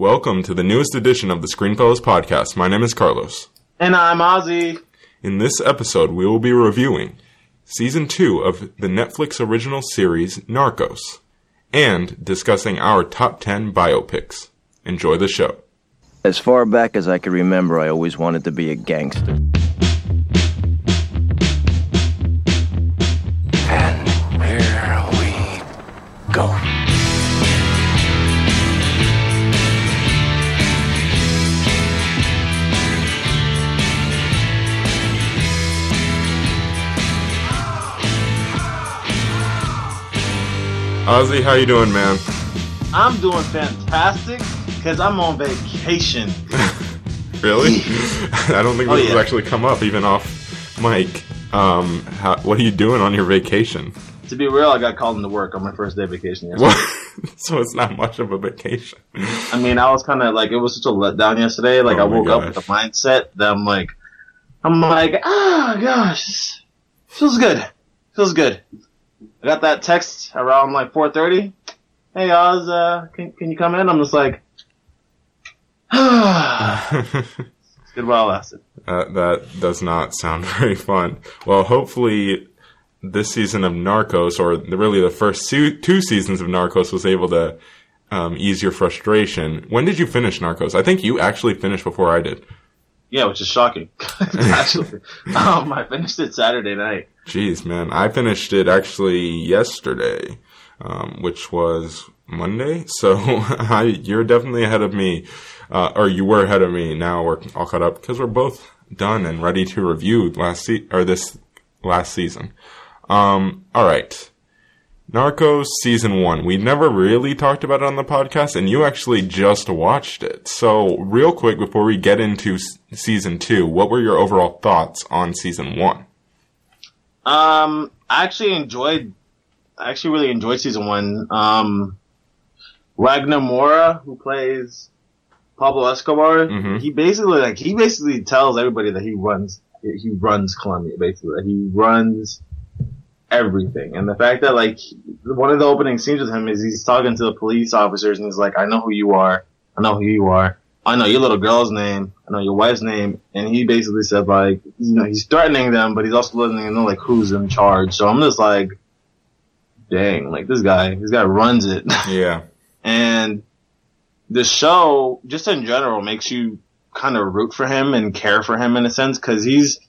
Welcome to the newest edition of the Screenfellows podcast. My name is Carlos. And I'm Ozzy. In this episode, we will be reviewing season two of the Netflix original series Narcos and discussing our top 10 biopics. Enjoy the show. As far back as I can remember, I always wanted to be a gangster. Ozzy, how you doing, man? I'm doing fantastic because I'm on vacation. Really? I don't think Oh, this has actually come up even off mic. Um, how, what are you doing on your vacation? to be real, I got called into work on my first day of vacation yesterday. What? so it's not much of a vacation. I mean, I was kind of like, it was such a letdown yesterday. Like, Oh I my woke up with the mindset that I'm like, I'm like, ah, gosh, feels good. Feels good. I got that text around like 4.30. Hey, Oz, uh, can, can you come in? I'm just like, it's good while lasted. Uh, that does not sound very fun. Well, hopefully, this season of Narcos, or really the first two, two seasons of Narcos, was able to um, ease your frustration. When did you finish Narcos? I think you actually finished before I did. Yeah, which is shocking. Actually, um, I finished it Saturday night. Jeez, man, I finished it actually yesterday, um, which was Monday. So I, you're definitely ahead of me, uh, or you were ahead of me. Now we're all caught up because we're both done and ready to review last se- or this last season. Um, all right. Narcos season one. We never really talked about it on the podcast, and you actually just watched it. So, real quick before we get into s- season two, what were your overall thoughts on season one? Um, I actually enjoyed. I actually really enjoyed season one. Um, Wagner Moura, who plays Pablo Escobar, Mhm. he basically like he basically tells everybody that he runs he runs Colombia. Basically, he runs everything. And the fact that like one of the opening scenes with him is he's talking to the police officers and he's like, "I know who you are. I know who you are. I know your little girl's name. I know your wife's name." And he basically said like, you know, he's threatening them, but he's also letting them know like who's in charge. So I'm just like, dang, like this guy, this guy runs it. Yeah. and the show just in general makes you kind of root for him and care for him in a sense because he's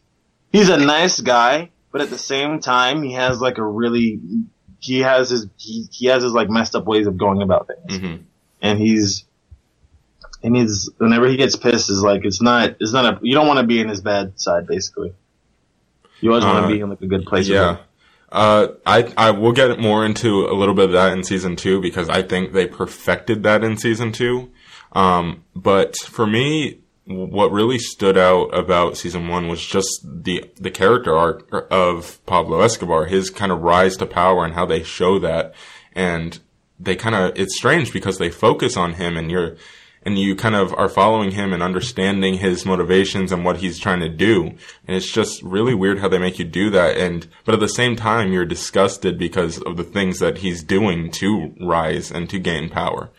he's a nice guy but at the same time he has like a really he has his he, he has his like messed up ways of going about things hmm and he's and he's whenever he gets pissed is like it's not it's not a you don't want to be in his bad side basically you always want Uh, to be in like a good place Yeah. Uh, I, I will get more into a little bit of that in season two because I think they perfected that in season two. Um, but for me, what really stood out about season one was just the, the character arc of Pablo Escobar, his kind of rise to power and how they show that. And they kind of, it's strange because they focus on him and you're, and you kind of are following him and understanding his motivations and what he's trying to do. And it's just really weird how they make you do that. And, but at the same time, you're disgusted because of the things that he's doing to rise and to gain power.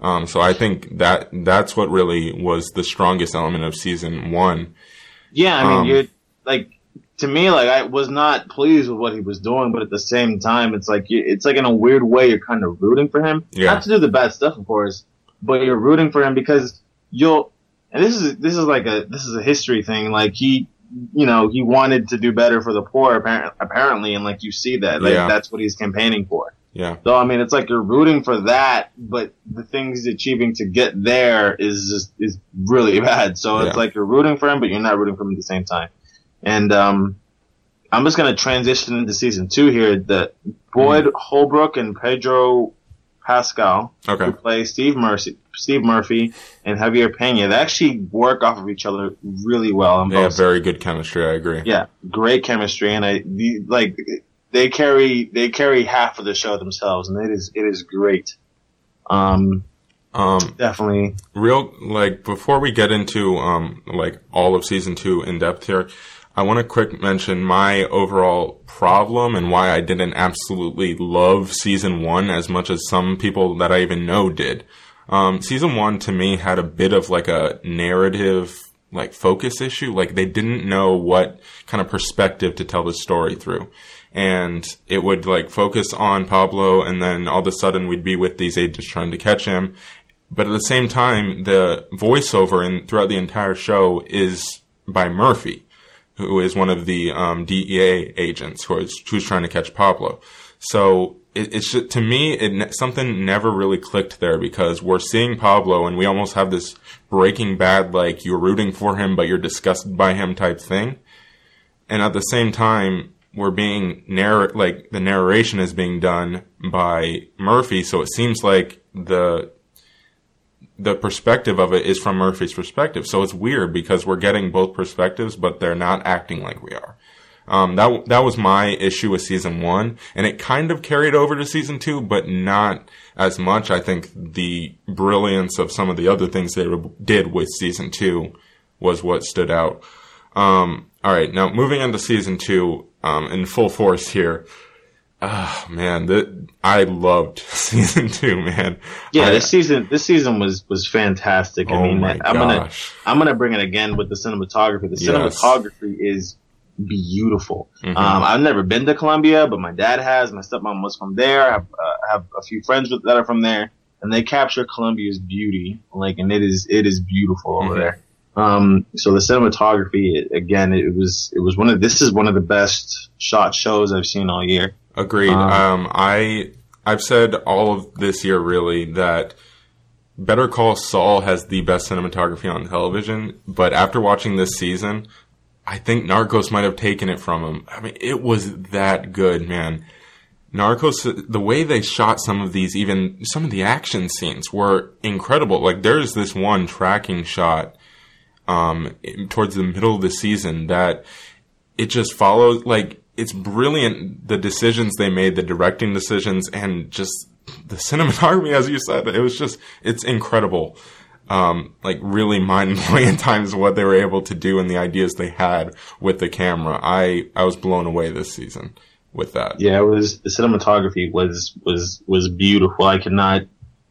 Um, so I think that that's what really was the strongest element of season one. Yeah, I mean, Um, you're like to me, like I was not pleased with what he was doing, but at the same time, it's like you, it's like in a weird way, you're kind of rooting for him. Yeah. Not to do the bad stuff, of course, but you're rooting for him because you'll. And this is this is like a this is a history thing. Like he, you know, he wanted to do better for the poor, apparently, apparently, and like you see that, like Yeah. that's what he's campaigning for. Yeah. So I mean, it's like you're rooting for that, but the things he's achieving to get there is just is really bad. So it's Yeah. like you're rooting for him, but you're not rooting for him at the same time. And um, I'm just gonna transition into season two here. That Boyd Mm-hmm. Holbrook and Pedro Pascal, Okay. who play Steve Murphy, Steve Murphy and Javier Pena, they actually work off of each other really well. They both have very good chemistry. I agree. yeah, great chemistry, and I the, like they carry they carry half of the show themselves, and it is it is great. Um, Um, definitely. real like before we get into um like all of season two in depth here i want to quick mention my overall problem and why i didn't absolutely love season one as much as some people that i even know did Um, season one to me had a bit of like a narrative like focus issue. Like they didn't know what kind of perspective to tell the story through. And it would like focus on Pablo and then all of a sudden we'd be with these agents trying to catch him. But at the same time, the voiceover and throughout the entire show is by Murphy, who is one of the um, DEA agents who is who's trying to catch Pablo. So it, it's just, to me, it something never really clicked there because we're seeing Pablo and we almost have this Breaking Bad like you're rooting for him but you're disgusted by him type thing, and at the same time we're being narr like the narration is being done by Murphy, so it seems like the the perspective of it is from Murphy's perspective. So it's weird because we're getting both perspectives, but they're not acting like we are. Um, that that was my issue with season one, and it kind of carried over to season two, but not as much. I think the brilliance of some of the other things they did with season two was what stood out. Um, all right, now moving on to season two um, in full force here. Oh man, the, I loved season two, man. Yeah, I, this season this season was was fantastic. I Oh mean, I'm gonna. I'm gonna bring it again with the cinematography. The Yes. cinematography is beautiful. Mhm. Um, I've never been to Colombia, but my dad has. My stepmom was from there. I have, uh, I have a few friends with, that are from there, and they capture Colombia's beauty. Like, and it is it is beautiful over Mhm. there. Um, so the cinematography again, it was it was one of this is one of the best shot shows I've seen all year. Agreed. Um, Um, I I've said all of this year really that Better Call Saul has the best cinematography on television, but after watching this season, I think Narcos might have taken it from him. I mean, it was that good, man. Narcos, the way they shot some of these, even some of the action scenes were incredible. Like there's this one tracking shot, um, towards the middle of the season that it just follows, like, it's brilliant the decisions they made, the directing decisions, and just the cinematography, as you said. It was just, it's incredible. Um, like really mind blowing at times what they were able to do and the ideas they had with the camera. I, I was blown away this season with that. Yeah, it was the cinematography was was was beautiful. I could not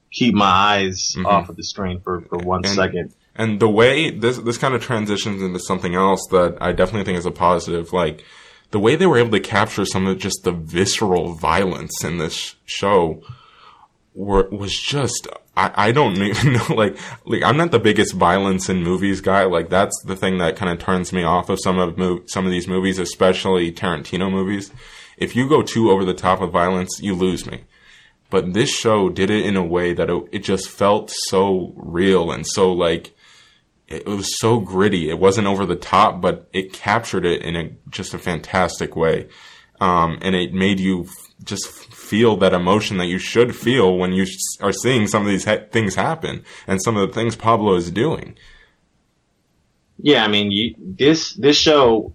keep my eyes Mhm. off of the screen for, for one And- second. And the way this this kind of transitions into something else that I definitely think is a positive, like the way they were able to capture some of just the visceral violence in this show were was just I, I don't even know like like I'm not the biggest violence in movies guy. Like that's the thing that kind of turns me off of some of mov- some of these movies especially Tarantino movies. If you go too over the top with violence you lose me. But this show did it in a way that it, it just felt so real and so like it was so gritty. It wasn't over the top, but it captured it in a just a fantastic way. Um, and it made you f- just feel that emotion that you should feel when you s- are seeing some of these ha- things happen and some of the things Pablo is doing. Yeah, I mean, you, this this show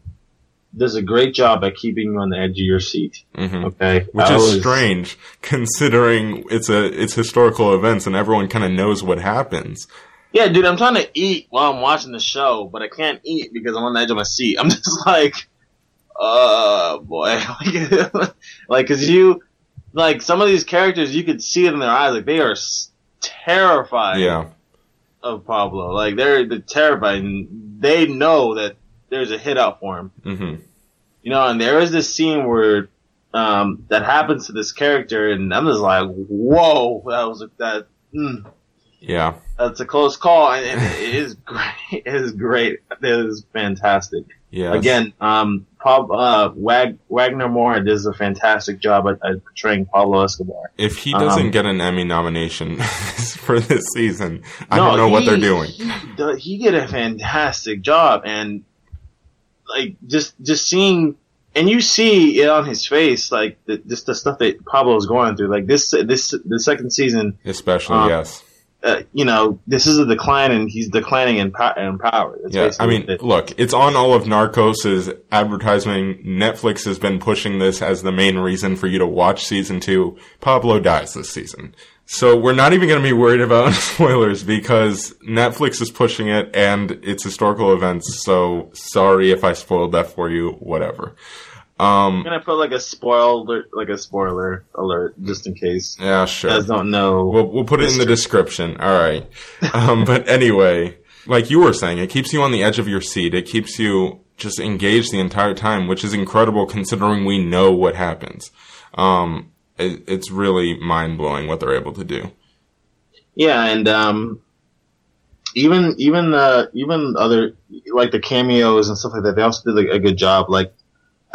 does a great job at keeping you on the edge of your seat. hmm Okay, Which I is strange considering it's a it's historical events and everyone kind of knows what happens. Yeah, dude, I'm trying to eat while I'm watching the show, but I can't eat because I'm on the edge of my seat. I'm just like, oh boy, like, cause you, like, some of these characters, you could see it in their eyes, like they are terrified Yeah. of Pablo. Like they're, they're terrified, and they know that there's a hit out for him. hmm You know, and there is this scene where um, that happens to this character, and I'm just like, whoa, that was like that. Mm, Yeah. That's a close call, and, it is great. It is great. It is fantastic. Yeah. Again, um, Pab, uh, Wag, Wagner Moura does a fantastic job at, at portraying Pablo Escobar. If he doesn't Um, get an Emmy nomination for this season, I don't know what they're doing. He, he did a fantastic job, and like just just seeing, and you see it on his face, like the, just the stuff that Pablo's going through. Like this, this the second season, Especially, Um, yes. Uh, you know, this is a decline, and he's declining in, po- in power. That's Yeah, I mean, it. look, it's on all of Narcos' advertising. Netflix has been pushing this as the main reason for you to watch season two. Pablo dies this season. So we're not even going to be worried about spoilers because Netflix is pushing it and it's historical events. So sorry if I spoiled that for you, whatever. Um, I'm gonna put like a spoiler, like a spoiler alert, just in case yeah, you sure. guys don't know. We'll, we'll put it in the description. All right. Um, but anyway, like you were saying, it keeps you on the edge of your seat. It keeps you just engaged the entire time, which is incredible considering we know what happens. Um, it, it's really mind blowing what they're able to do. Yeah, and um, even even uh, even other like the cameos and stuff like that, they also did a, a good job. Like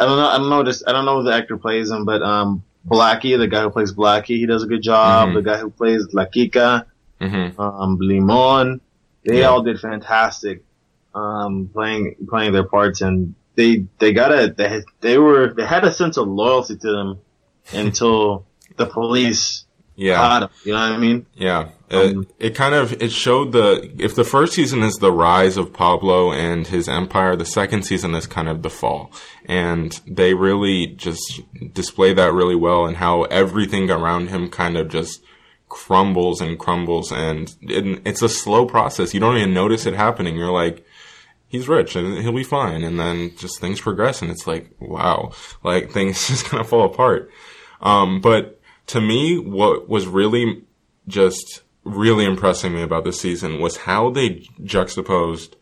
I don't know, I don't know this, I don't know who the actor plays him, but um, Blackie, the guy who plays Blackie, he does a good job. Mhm. The guy who plays La Quica, hmm um, Limon, they Yeah. all did fantastic, um, playing playing their parts, and they they got a they they were they had a sense of loyalty to them until the police Yeah. You know what I mean? Yeah. Um, it, it kind of it showed the if the first season is the rise of Pablo and his empire, the second season is kind of the fall, and they really just display that really well and how everything around him kind of just crumbles and crumbles, and it, it's a slow process. You don't even notice it happening. You're like. He's rich and he'll be fine. And then just things progress and it's like, wow, like things just kind of fall apart. Um, but to me, what was really just really impressing me about this season was how they juxtaposed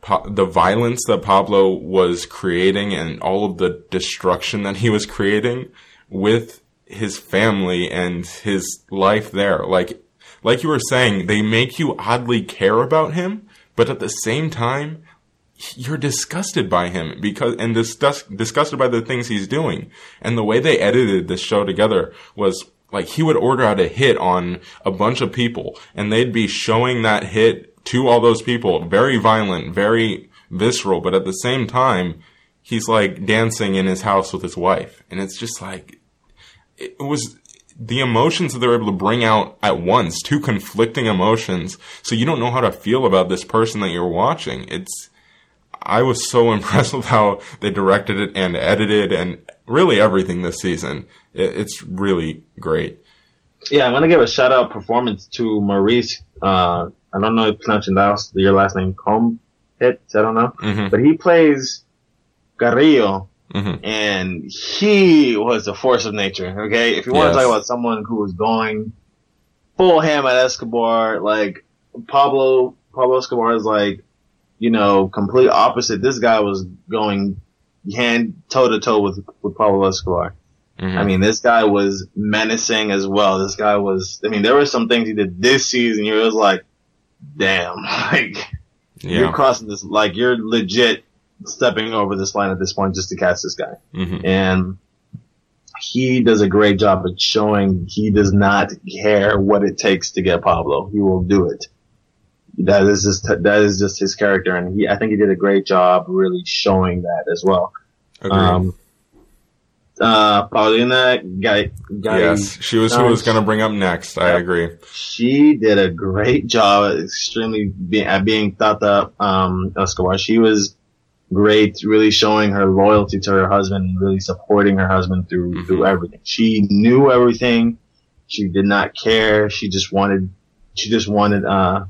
pa- the violence that Pablo was creating and all of the destruction that he was creating with his family and his life there. Like, like you were saying, they make you oddly care about him, but at the same time, you're disgusted by him because and disgust, disgusted by the things he's doing. And the way they edited this show together was like he would order out a hit on a bunch of people and they'd be showing that hit to all those people. Very violent, very visceral, but at the same time, he's like dancing in his house with his wife. And it's just like, it was the emotions that they're able to bring out at once, two conflicting emotions. So you don't know how to feel about this person that you're watching. It's, I was so impressed with how they directed it and edited and really everything this season. It, it's really great. Yeah, I'm gonna give a shout out performance to Maurice. Uh, I don't know if pronouncing that your last name, Com Hit. I don't know, hmm but he plays Carrillo, hmm and he was a force of nature. Okay, if you want Yes. to talk about someone who was going full ham at Escobar, like Pablo, Pablo Escobar is like, you know, complete opposite. This guy was going hand toe to toe with with Pablo Escobar. hmm I mean, this guy was menacing as well. This guy was, I mean, there were some things he did this season. You was like, damn, like, you're crossing this, like, you're legit stepping over this line at this point just to catch this guy. hmm And he does a great job of showing he does not care what it takes to get Pablo. He will do it. That is just, that is just his character. And he, I think he did a great job really showing that as well. Agreed. Um, uh, Paulina Guy, Guy, yes, she was who was going to bring up next. I agree. she did a great job extremely being, at being Tata, um, Escobar. She was great, really showing her loyalty to her husband, and really supporting her husband through, Mhm. through everything. She knew everything. She did not care. She just wanted, she just wanted, uh,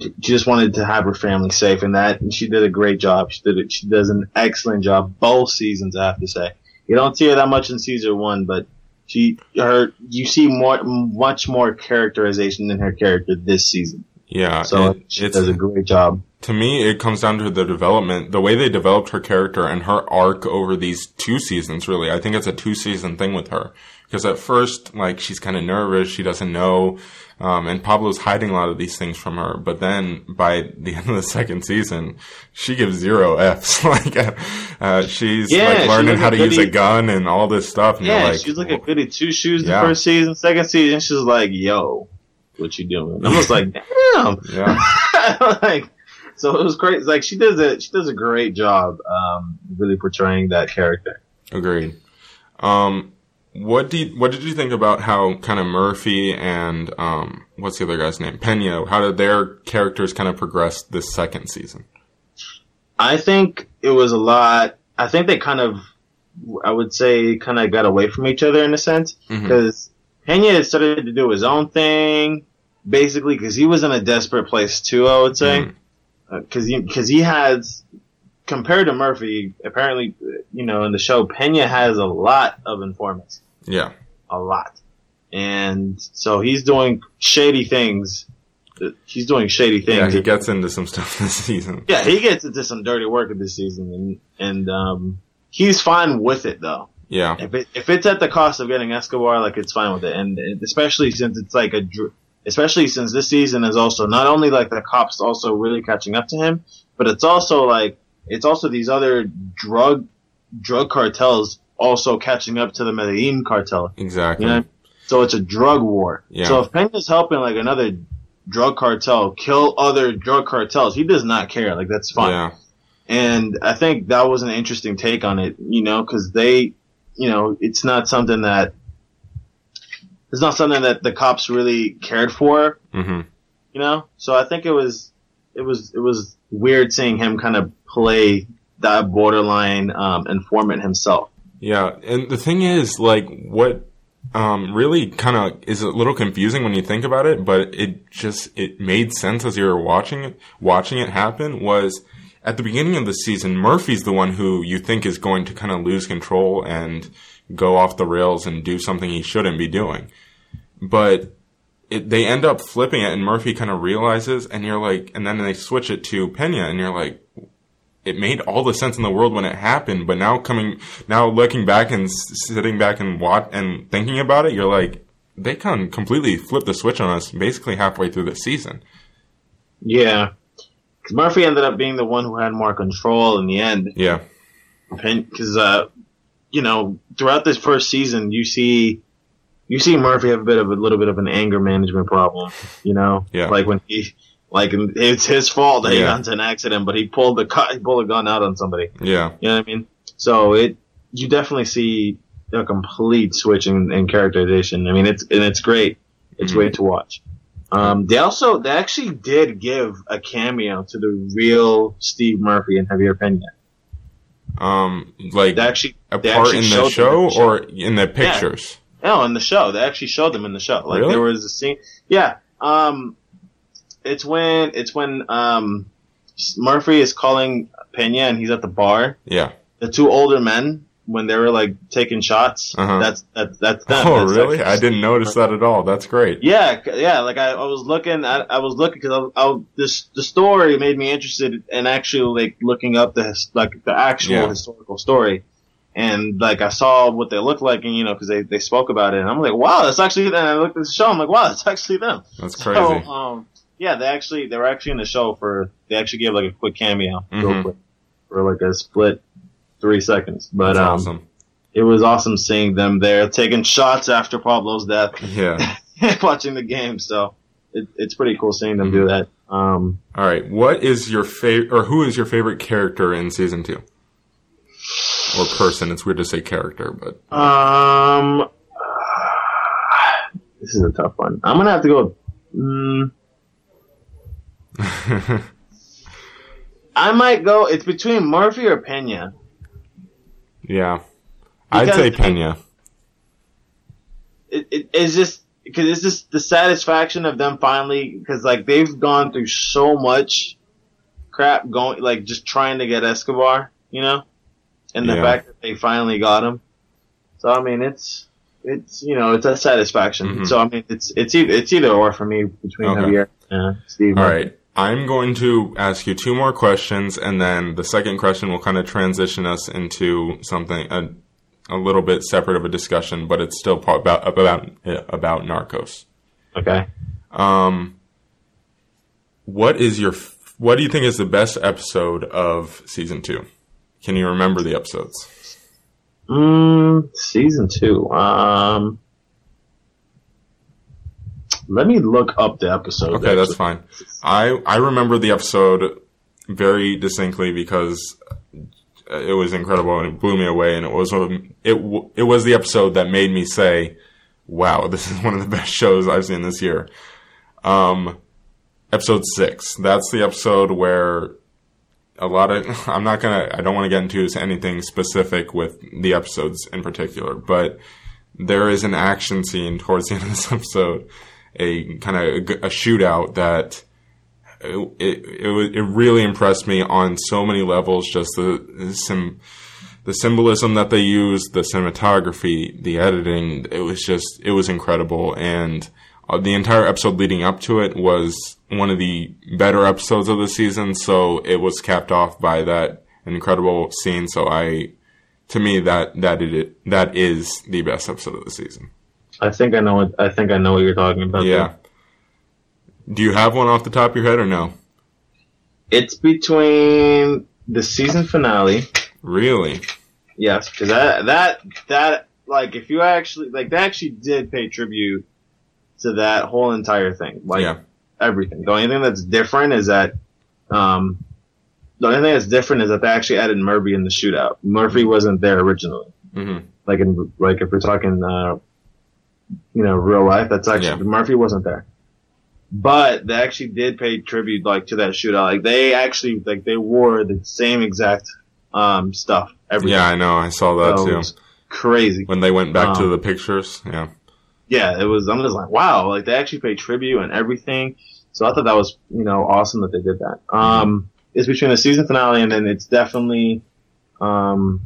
she just wanted to have her family safe and that, and she did a great job. She did it, she does an excellent job both seasons, I have to say. You don't see her that much in season one, but she, her, you see more, much more characterization in her character this season. Yeah, So it- she does a great job. to me, it comes down to the development, the way they developed her character and her arc over these two seasons, really. I think it's a two season thing with her. Because at first, like, she's kind of nervous, she doesn't know, um, and Pablo's hiding a lot of these things from her. But then, by the end of the second season, she gives zero Fs. like, uh, uh, she's, Yeah, like, learning was how to use a gun and all this stuff. And Yeah, like, she was like a goody two shoes the first season. Second season, she's like, "Yo, what you doing?" I was like, "Damn!" yeah. like, so it was great. Like she does a she does a great job, um, really portraying that character. Agreed. Um, what do you, what did you think about how kind of Murphy and um, what's the other guy's name? Pena. How did their characters kind of progress this second season? I think it was a lot. I think they kind of, I would say, kind of got away from each other in a sense mm-hmm. because Pena started to do his own thing, basically because he was in a desperate place too. I would say mm-hmm. uh, because he because he has compared to Murphy, apparently, you know, in the show, Pena has a lot of informants, Yeah. a lot, and so he's doing shady things. He's doing shady things. Yeah, he gets into some stuff this season. Yeah, he gets into some dirty work this season, and and um, he's fine with it though. Yeah. If it if it's at the cost of getting Escobar, like it's fine with it, and and especially since it's like a, dr- especially since this season is also not only like the cops also really catching up to him, but it's also like it's also these other drug drug cartels also catching up to the Medellin cartel. Exactly. You know, so it's a drug war. Yeah. So if Pena's helping like another drug cartel kill other drug cartels, he does not care. Like that's fine. Yeah. And I think that was an interesting take on it, you know, because they, you know, it's not something that it's not something that the cops really cared for, hmm you know. So I think it was, it was, it was weird seeing him kind of play that borderline um, informant himself. Yeah, and the thing is, like, what um, really kind of is a little confusing when you think about it, but it just it made sense as you were watching it. Watching it happen was at the beginning of the season. Murphy's the one who you think is going to kind of lose control and go off the rails and do something he shouldn't be doing, but. It, they end up flipping it, and Murphy kind of realizes, and you're like, and then they switch it to Pena, and you're like, it made all the sense in the world when it happened, but now coming, now looking back and sitting back and watch and thinking about it, you're like, they kind of completely flipped the switch on us basically halfway through the season. Yeah, because Murphy ended up being the one who had more control in the end. Yeah, because uh, you know throughout this first season you see you see Murphy have a bit of a little bit of an anger management problem. You know, Yeah. like when he like it's his fault that he Yeah. got into an accident, but he pulled the cu- he pulled a gun out on somebody. yeah, You know what I mean? So it you definitely see a complete switch in, in characterization. I mean, it's and it's great. It's Mhm. great to watch. Um, they also they actually did give a cameo to the real Steve Murphy and Javier Pena. um, like They actually a they part actually in the show in the show. or in the pictures. No, in the show. They actually showed them in the show. Like Really? there was a scene. Yeah. Um, it's when it's when um Murphy is calling Pena and he's at the bar. Yeah. The two older men when they were like taking shots. Uh-huh. That's that's that's them. Oh, That's really? I didn't notice that at all. That's great. Yeah, yeah. Like I, I was looking, I, I was looking because I, I, this the story made me interested in actually like looking up the like the actual Yeah. historical story, and like I saw what they looked like, and you know, because they, they spoke about it, and I'm like, wow, that's actually. And I looked at the show, I'm like, wow, that's actually them. That's So, crazy. um, yeah, they actually they were actually in the show for they actually gave like a quick cameo, real Mhm. quick, for like a split three seconds, but um, awesome. it was awesome seeing them there taking shots after Pablo's death Yeah. watching the game. So it, it's pretty cool seeing them do Mm-hmm. that. Um, All right. What is your favorite, or who is your favorite character in season two? Or person? It's weird to say character, but um, this is a tough one. I'm gonna have to go. Mm, I might go. It's between Murphy or Pena. yeah, I'd say Pena. It, it, it's just because it's just the satisfaction of them finally because like they've gone through so much crap going like just trying to get Escobar, you know, and the Yeah. fact that they finally got him. So I mean, it's it's you know it's a satisfaction. Mhm. So I mean, it's it's either it's either or for me between Okay. Javier and Steve. All right. I'm going to ask you two more questions, and then the second question will kind of transition us into something a, a little bit separate of a discussion, but it's still part about about about Narcos. Okay. Um, what is your what do you think is the best episode of season two? Can you remember the episodes? Mm, season two. Um, let me look up the episode. Okay, that's fine. I I remember the episode very distinctly because it was incredible and it blew me away. And it was it it was the episode that made me say, "Wow, this is one of the best shows I've seen this year." Um, episode six. That's the episode where a lot of I'm not gonna I don't want to get into anything specific with the episodes in particular, but there is an action scene towards the end of this episode, a kind of a, shootout that it, it, it, really impressed me on so many levels. Just the, sim, the symbolism that they used, the cinematography, the editing. It was just, it was incredible. And uh, the entire episode leading up to it was one of the better episodes of the season. So it was capped off by that incredible scene. So I, to me, that, that it, that is the best episode of the season. I think I know what I think I know what you're talking about. Yeah. Do you have one off the top of your head or no? It's between the season finale. Really? Yes, because that that that like if you actually like they actually did pay tribute to that whole entire thing, like yeah. everything. The only thing that's different is that um the only thing that's different is that they actually added Murphy in the shootout. Murphy wasn't there originally. hmm Like in like if we're talking uh you know real life, that's actually Yeah. Murphy wasn't there. But they actually did pay tribute like to that shootout. Like they actually like they wore the same exact um stuff. Everything. Yeah, I know. I saw that So too. was crazy. When they went back to Um, the pictures. Yeah. yeah, it was. I'm just like, wow, like they actually paid tribute and everything. So I thought that was, you know, awesome that they did that. Um, it's between the season finale and then it's definitely, um,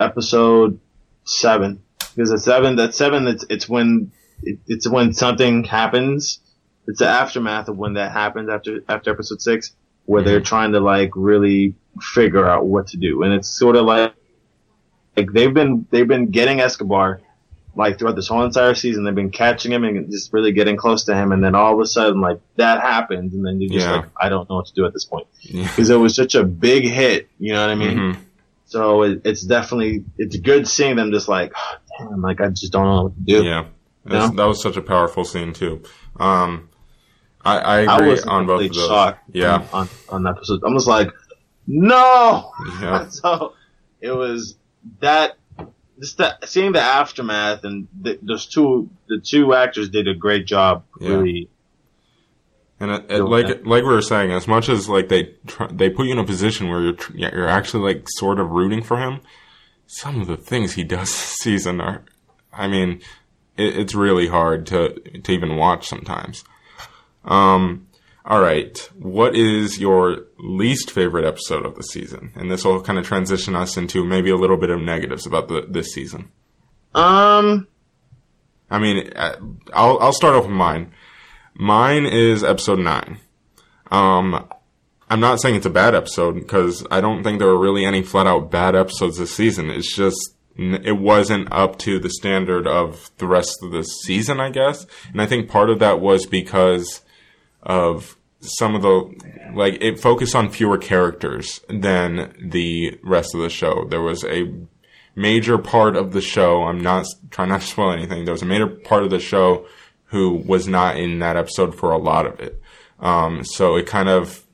episode seven because at seven, that seven, it's it's when it, it's when something happens. It's the aftermath of when that happens after after episode six, where they're trying to like really figure out what to do, and it's sort of like like they've been they've been getting Escobar like throughout this whole entire season. They've been catching him and just really getting close to him, and then all of a sudden like that happens, and then you're just Yeah. like, I don't know what to do at this point Yeah. because it was such a big hit. You know what I mean? Mhm. So it, it's definitely it's good seeing them just like, damn, like I just don't know what to do. Yeah. No? That was such a powerful scene too. Um, I, I I agree was on both of those. Yeah. on on that episode, I'm just like, no. Yeah. so it was that just that seeing the aftermath and the, those two the two actors did a great job. Yeah. Really, And it, it, like that. like we were saying, as much as like they tr- they put you in a position where you're you're actually like sort of rooting for him, some of the things he does this season are, I mean, it, it's really hard to to even watch sometimes. Um, all right, what is your least favorite episode of the season? And this will kind of transition us into maybe a little bit of negatives about the this season. um, I mean, uh, I'll I'll start off with mine. Mine is episode nine. Um, I'm not saying it's a bad episode because I don't think there were really any flat out bad episodes this season. It's just it wasn't up to the standard of the rest of the season, I guess. And I think part of that was because of some of the like it focused on fewer characters than the rest of the show. There was a major part of the show. I'm not trying not to spoil anything. There was a major part of the show who was not in that episode for a lot of it. Um, so it kind of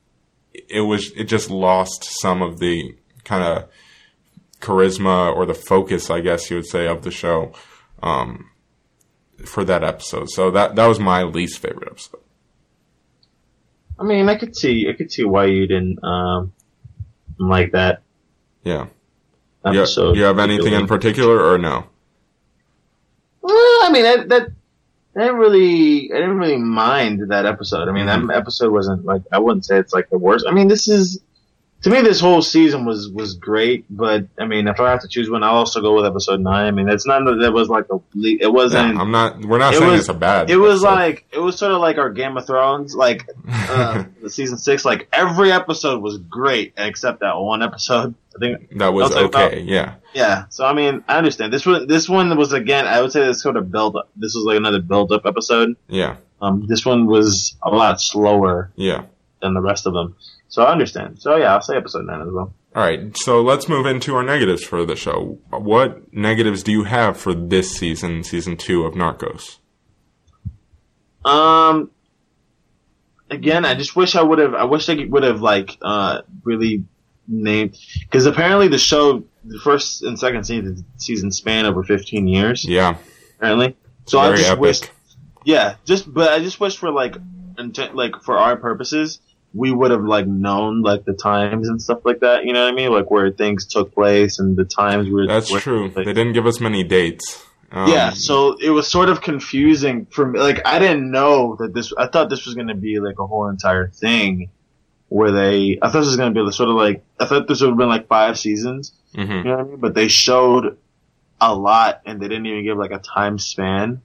it was it just lost some of the kind of charisma or the focus, I guess you would say, of the show um, for that episode. So that that was my least favorite episode. I mean, I could see I could see why you didn't um like that Yeah. You, episode. you have anything in particular or no? Well, I mean that that I didn't really I didn't really mind that episode. I mean that episode wasn't like I wouldn't say it's like the worst. I mean this is to me this whole season was was great, but I mean if I have to choose one, I'll also go with episode nine. I mean it's not that it was like a it wasn't. I'm not. We're not it saying was- it's a bad. it was episode. like it was sort of like our Game of Thrones, like uh, the season six. Like every episode was great except that one episode. I think that was okay. Yeah. Yeah, so I mean, I understand. This one, this one was again. I would say this sort of build up. This was like another build up episode. Yeah. Um, this one was a lot slower Yeah. than the rest of them, so I understand. So yeah, I'll say episode nine as well. All right. So let's move into our negatives for the show. What negatives do you have for this season, season two of Narcos? Um, again, I just wish I would have. I wish I would have like uh really named because apparently the show, the first and second season season span over fifteen years. Yeah. Apparently, so I just epic. wish Yeah, just but I just wish for like intent, like for our purposes, we would have like known like the times and stuff like that. You know what I mean? Like where things took place and the times where That's where- true. like- They didn't give us many dates. Um, yeah, so it was sort of confusing for me. Like, I didn't know that this. I thought this was going to be like a whole entire thing where they. I thought this was going to be sort of like. I thought this would have been like five seasons. mhm. You know what I mean? But they showed a lot, and they didn't even give like a time span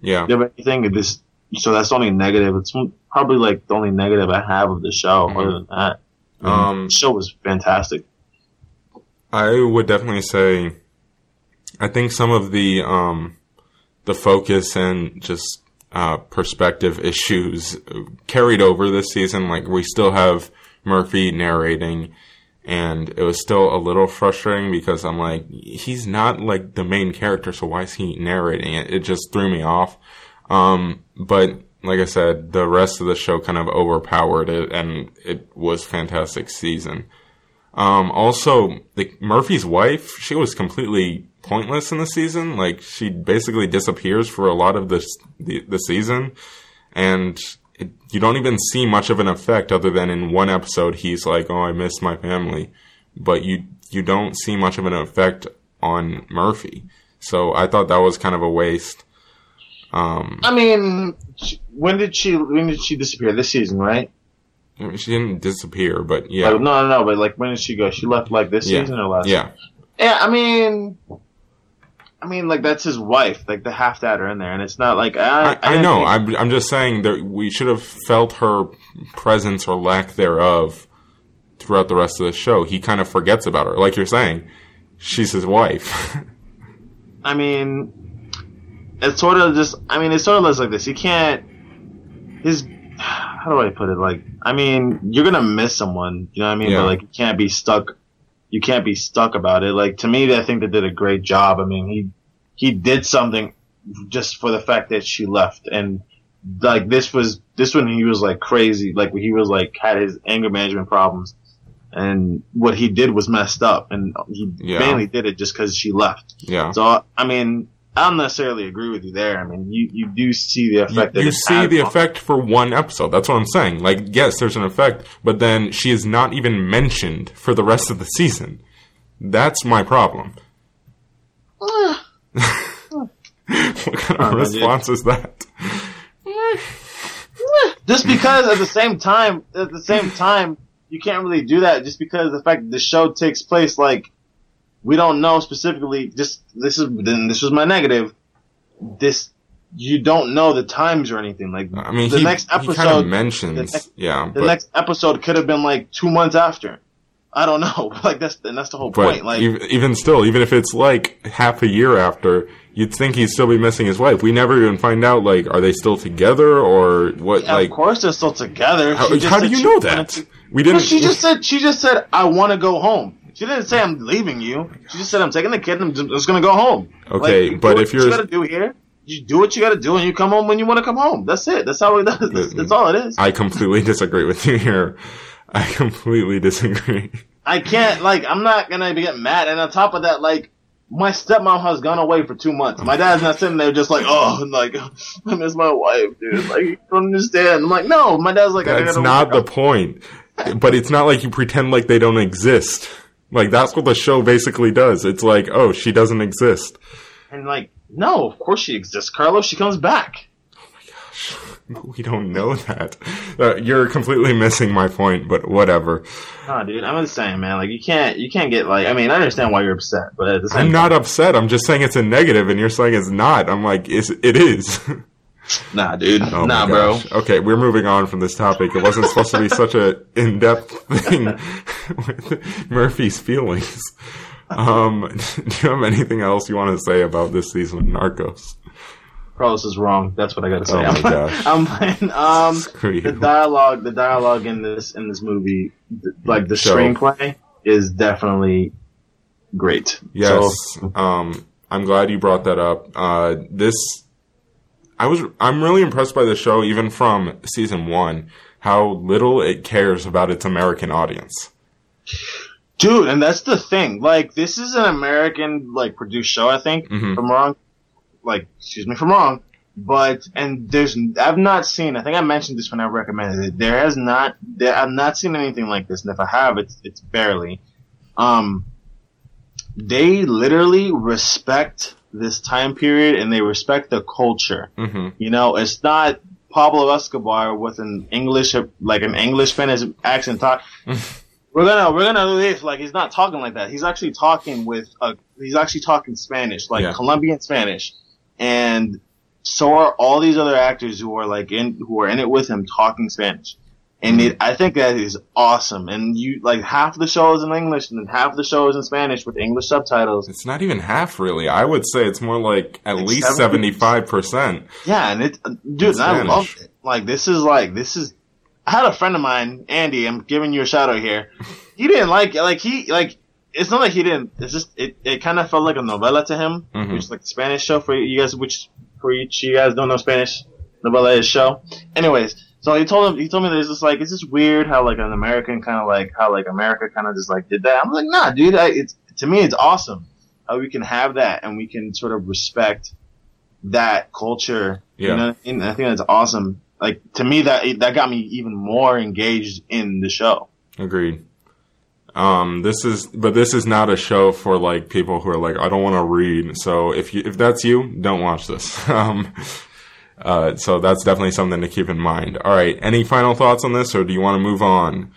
yeah. of anything. This, so that's the only negative. It's probably like the only negative I have of the show. Mhm. Other than that, Um, the show was fantastic. I would definitely say, I think some of the um, the focus and just uh, perspective issues carried over this season. Like we still have Murphy narrating, and it was still a little frustrating because I'm like, he's not like the main character, so why is he narrating it? It just threw me off. Um, but like I said, the rest of the show kind of overpowered it, and it was fantastic season. Um, also, Murphy's wife, she was completely pointless in the season. Like she basically disappears for a lot of this the, the season, and it, you don't even see much of an effect other than in one episode he's like, "Oh, I miss my family," but you you don't see much of an effect on Murphy. So I thought that was kind of a waste. Um, I mean, when did she? When did she disappear? This season, right? I mean, she didn't disappear, but yeah, Like, no, no, no. But like, when did she go? She left like this Yeah. season or last? yeah. Yeah, I mean, I mean, like that's his wife. Like they have to add her in there, and it's not like I. I, I know. think- I'm, I'm just saying that we should have felt her presence or lack thereof throughout the rest of the show. He kind of forgets about her. Like you're saying, she's his wife. I mean, it's sort of just. I mean, it sort of looks like this. He can't. His. How do I put it? Like, I mean, you're gonna miss someone. You know what I mean? Yeah. But like, you can't be stuck. You can't be stuck about it. Like to me, I think they did a great job. I mean, he he did something just for the fact that she left, and like this was this one he was like crazy. Like he was like had his anger management problems. And what he did was messed up, and he Yeah. mainly did it just because she left. yeah. So I mean, I don't necessarily agree with you there. I mean, you, you do see the You, effect that you see the on- effect for one episode. That's what I'm saying. Like, yes, there's an effect, but then she is not even mentioned for the rest of the season. That's my problem. what kind of response is that? Just because at the same time, at the same time, you can't really do that. Just because the fact that the show takes place like we don't know specifically. Just this is then this was my negative. This you don't know the times or anything. Like I mean, the he, next episode, mentions, the next- yeah, the but, next episode could have been like two months after. I don't know. Like that's and that's the whole point. Like even still, even if it's like half a year after, you'd think he'd still be missing his wife. We never even find out, like, are they still together or what? Yeah, like, of course they're still together. how, how do you know that? to- We didn't. she just said she just said I want to go home. She didn't say I'm leaving you. She just said I'm taking the kid and I'm just, gonna go home. Okay, you but if you're- you gotta do here, you do what you gotta do, and you come home when you want to come home. That's it. That's how it does. That's, that's all it is. I completely disagree with you here. I completely disagree. I can't like I'm not gonna be get mad. And on top of that, like my stepmom has gone away for two months. My dad's not sitting there just like oh and like I miss my wife, dude. Like you don't understand. I'm like no. My dad's like I gotta not the point. But it's not like you pretend like they don't exist. Like that's what the show basically does. It's like, oh, she doesn't exist. and like no, of course she exists, Carlos. She comes back. Oh my gosh, no, we don't know that. Uh, you're completely missing my point, but whatever. Nah, dude, I'm just saying, man. Like, you can't, you can't get like. I mean, I understand why you're upset, but at the same I'm not upset. I'm just saying it's a negative, and you're saying it's not. I'm like, it's, it is. nah, dude, Oh nah, bro. Okay, we're moving on from this topic. It wasn't supposed to be such a in-depth thing with Murphy's feelings. Um, do you have anything else you want to say about this season of Narcos? Carlos is wrong. That's what I gotta say. Oh my I'm, gosh. I'm playing. Um, Screw the you. dialogue, the dialogue in this in this movie, th- like the Show. screenplay, is definitely great. Yes. So, um, I'm glad you brought that up. Uh, this, I was, I'm really impressed by the show, even from season one, how little it cares about its American audience. dude, and that's the thing. Like, this is an American like produced show. I think. Mhm. If I'm wrong. Like, excuse me from wrong. But and there's I've not seen. I think I mentioned this when I recommended it. There has not. There, I've not seen anything like this, and if I have, it's it's barely. Um, they literally respect this time period and they respect the culture. hmm You know, it's not Pablo Escobar with an English, like an English Spanish accent talk. we're gonna, we're gonna do this. Like, he's not talking like that. He's actually talking with, a, he's actually talking Spanish, like Yeah. Colombian Spanish. And so are all these other actors who are like in, who are in it with him talking Spanish. And it, I think that is awesome. And you, like, half the show is in English and then half the show is in Spanish with English subtitles. It's not even half, really. I would say it's more like at Like least 75%. Yeah, and it, dude, and I love it. Like, this is like, this is. I had a friend of mine, Andy. I'm giving you a shout out here. He didn't like, it. like he, like, it's not like he didn't. It's just it, it kind of felt like a novella to him, Mhm. which is like a Spanish show for you guys, which for each you guys don't know Spanish. Novella is show. Anyways, so he told him, he told me that it's just like it's just weird how like an American kind of like how like America kind of just like did that. I'm like, nah, dude. I, it's to me, it's awesome how we can have that and we can sort of respect that culture. Yeah. You know, and I think that's awesome. Like to me, that that got me even more engaged in the show. Agreed. Um, this is, but this is not a show for like people who are like, I don't want to read. So if you, if that's you, don't watch this. Um, uh, so that's definitely something to keep in mind. All right. Any final thoughts on this or do you want to move on?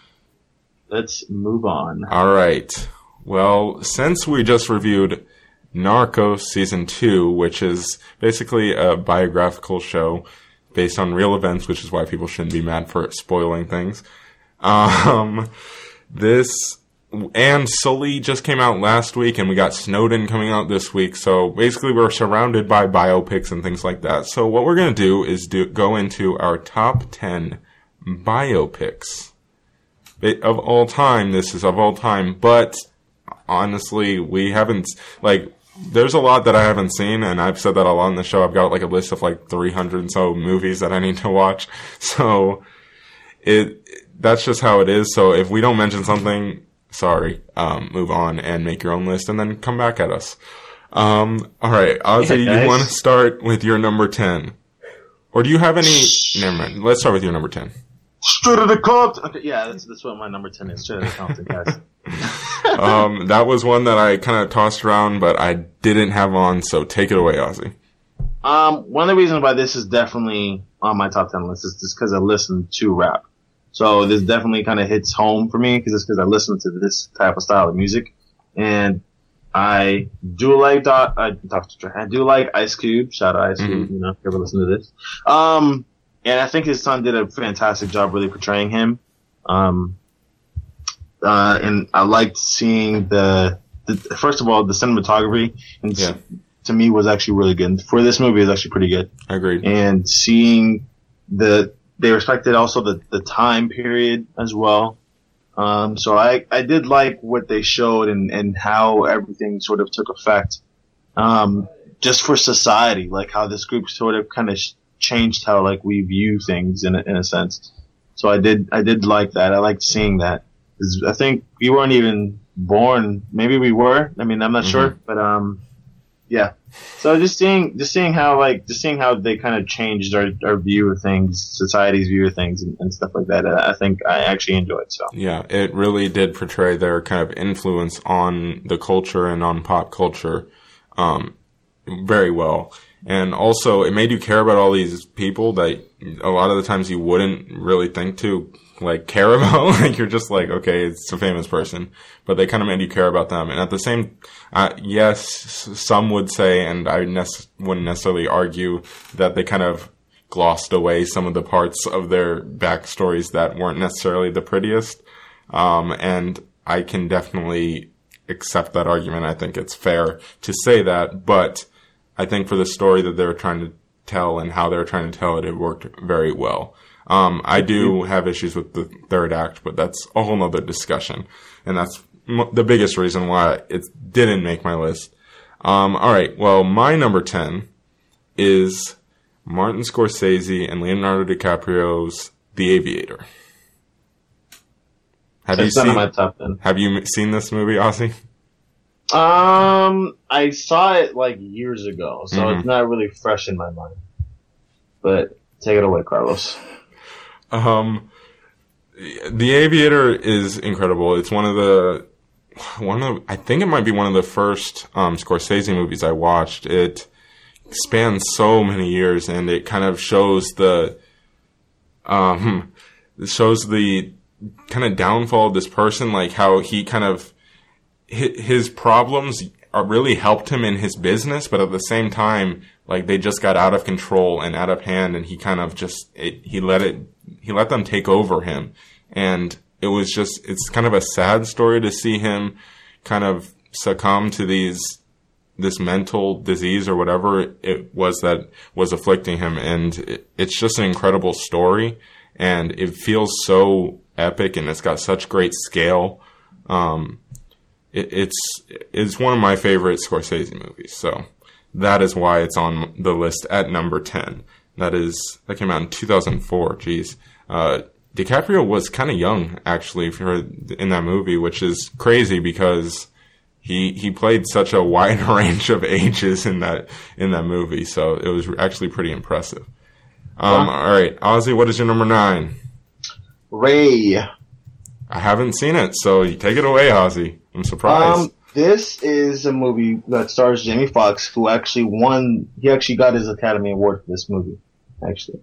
Let's move on. All right. Well, since we just reviewed Narcos season two, which is basically a biographical show based on real events, which is why people shouldn't be mad for spoiling things. Um, this and Sully just came out last week, and we got Snowden coming out this week. So basically, we're surrounded by biopics and things like that. So what we're gonna do is do go into our top ten biopics of all time. This is of all time, but honestly, we haven't like. There's a lot that I haven't seen, and I've said that a lot on the show. I've got like a list of like 300 and so movies that I need to watch. So it that's just how it is. So if we don't mention something, sorry, um, move on and make your own list, and then come back at us. Um, all right, Ozzy, Yeah, you want to start with your number 10, or do you have any? Never mind. Let's start with your number 10. Straight Outta Compton. Okay, yeah, that's, that's what my number ten is. Straight Outta Compton, guys. um, that was one that I kind of tossed around, but I didn't have on. So take it away, Ozzy. Um, one of the reasons why this is definitely on my top ten list is just because I listen to rap. So this definitely kind of hits home for me because it's because I listen to this type of style of music, and I do like Doc, I, Dr. Dre. I do like Ice Cube. Shout out Ice Cube. You know, if you ever listen to this. Um, and I think his son did a fantastic job really portraying him. Um, uh, and I liked seeing the, the first of all the cinematography and Yeah. to me was actually really good. For this movie, was actually pretty good. I agree. And seeing the they respected also the the time period as well. Um, so I I did like what they showed and and how everything sort of took effect. Um, just for society, like how this group sort of kind of sh- changed how like we view things in a, in a sense. So I did I did like that. I liked seeing that. I think we weren't even born. Maybe we were. I mean, I'm not sure, but um, yeah. So just seeing, just seeing how like, just seeing how they kind of changed our, our view of things, society's view of things, and, and stuff like that. I I think I actually enjoyed. So Yeah, it really did portray their kind of influence on the culture and on pop culture um, very well. And also, it made you care about all these people that a lot of the times you wouldn't really think to like care about. like you're just like, okay, it's a famous person, but they kind of made you care about them. And at the same, uh, yes, some would say, and I wouldn't necessarily argue that they kind of glossed away some of the parts of their backstories that weren't necessarily the prettiest. Um, and I can definitely accept that argument. I think it's fair to say that, but I think for the story that they were trying to tell and how they were trying to tell it, it worked very well. Um, I do have issues with the third act, but that's a whole nother discussion. And that's m- the biggest reason why it didn't make my list. Um, all right. Well, my number 10 is Martin Scorsese and Leonardo DiCaprio's The Aviator. Have you it's seen, my top ten. have you seen this movie, Ozzy? Um, I saw it like years ago, so Mhm. it's not really fresh in my mind. But take it away, Carlos. Um, The Aviator is incredible. It's one of the one of I think it might be one of the first um, Scorsese movies I watched. It spans so many years, and it kind of shows the um shows the kind of downfall of this person, like how he kind of his problems really helped him in his business, but at the same time, like they just got out of control and out of hand, and he kind of just it, he let it he let them take over him, and it was just it's kind of a sad story to see him kind of succumb to these this mental disease or whatever it was that was afflicting him. And it, it's just an incredible story. And it feels so epic and it's got such great scale. Um, it, it's it's one of my favorite Scorsese movies. So that is why it's on the list at number 10 that is that came out in 2004 Jeez. uh, DiCaprio was kind of young actually for in that movie which is crazy because he he played such a wide range of ages in that in that movie, so it was actually pretty impressive. Um, all right, Ozzy, what is your number nine? Ray. I haven't seen it, so you take it away, Ozzy. I'm surprised. Um, this is a movie that stars Jamie Foxx, who actually won. He actually got his Academy Award for this movie. Actually,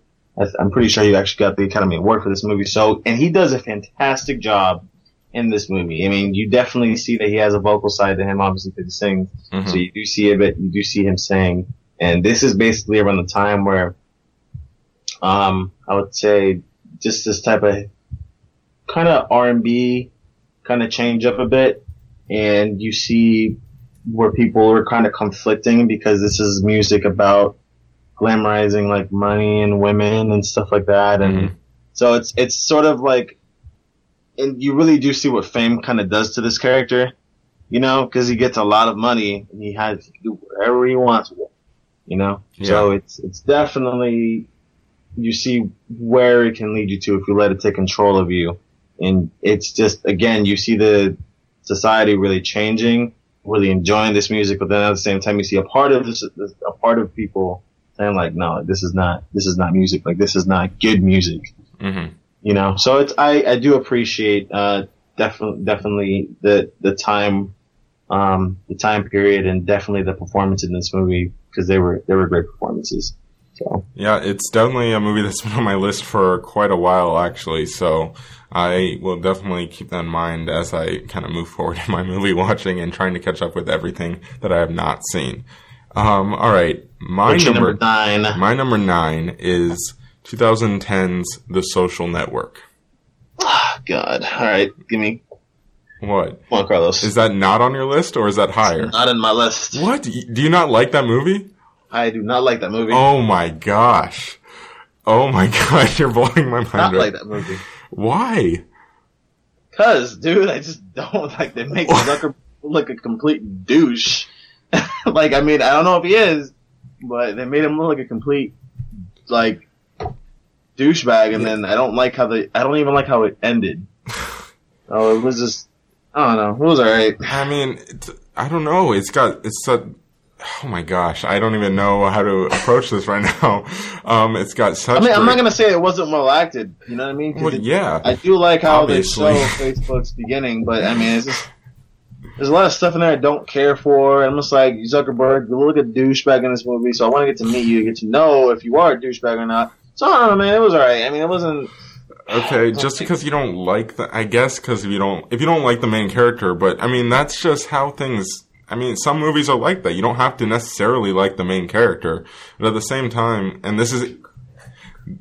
I'm pretty sure he actually got the Academy Award for this movie. So, and he does a fantastic job in this movie. I mean, you definitely see that he has a vocal side to him, obviously, because he sings. Mhm. So you do see a bit. You do see him sing, and this is basically around the time where, um, I would say, just this type of kind of R and B kind of change up a bit, and you see where people are kind of conflicting because this is music about glamorizing like money and women and stuff like that, and Mhm. so it's it's sort of like, and you really do see what fame kind of does to this character, you know, because he gets a lot of money and he has to do whatever he wants with it, you know. yeah. So it's it's definitely you see where it can lead you to if you let it take control of you, and it's just again you see the society really changing, really enjoying this music, but then at the same time you see a part of this a part of people saying like, no, this is not this is not music, like this is not good music Mhm. you know so it's i i do appreciate uh definitely definitely the the time um the time period and definitely the performance in this movie because they were they were great performances so Yeah, it's definitely a movie that's been on my list for quite a while, actually. So I will definitely keep that in mind as I kind of move forward in my movie watching and trying to catch up with everything that I have not seen. Um, all right, my number, number nine my number nine is 2010's The Social Network. Oh, God all right give me What come on carlos is that not on your list or is that higher? not in my list What do you, not like that movie? i do not like that movie Oh my gosh! Oh my god, you're blowing my mind. not right- like that movie Why? Cause, dude, I just don't like they make Zucker look like a complete douche. like, I mean, I don't know if he is, but they made him look like a complete, like, douchebag. And then I don't like how the, I don't even like how it ended. Oh, it was just, I don't know, it was alright. I mean, it's, I don't know. It's got it's such. Oh my gosh, I don't even know how to approach this right now. Um, it's got such. I mean, I'm not gonna say it wasn't well acted. You know what I mean? Well, it- yeah. I do like how Obviously. they show Facebook's beginning, but I mean, it's just there's a lot of stuff in there I don't care for. I'm just like Zuckerberg, you look a douchebag in this movie, so I want to get to meet you, get to know if you are a douchebag or not. So I don't know, man. It was alright. I mean, it wasn't. Okay, just because you don't like the, I guess because if you don't, if you don't like the main character, but I mean that's just how things. I mean, some movies are like that. You don't have to necessarily like the main character, but at the same time, and this is,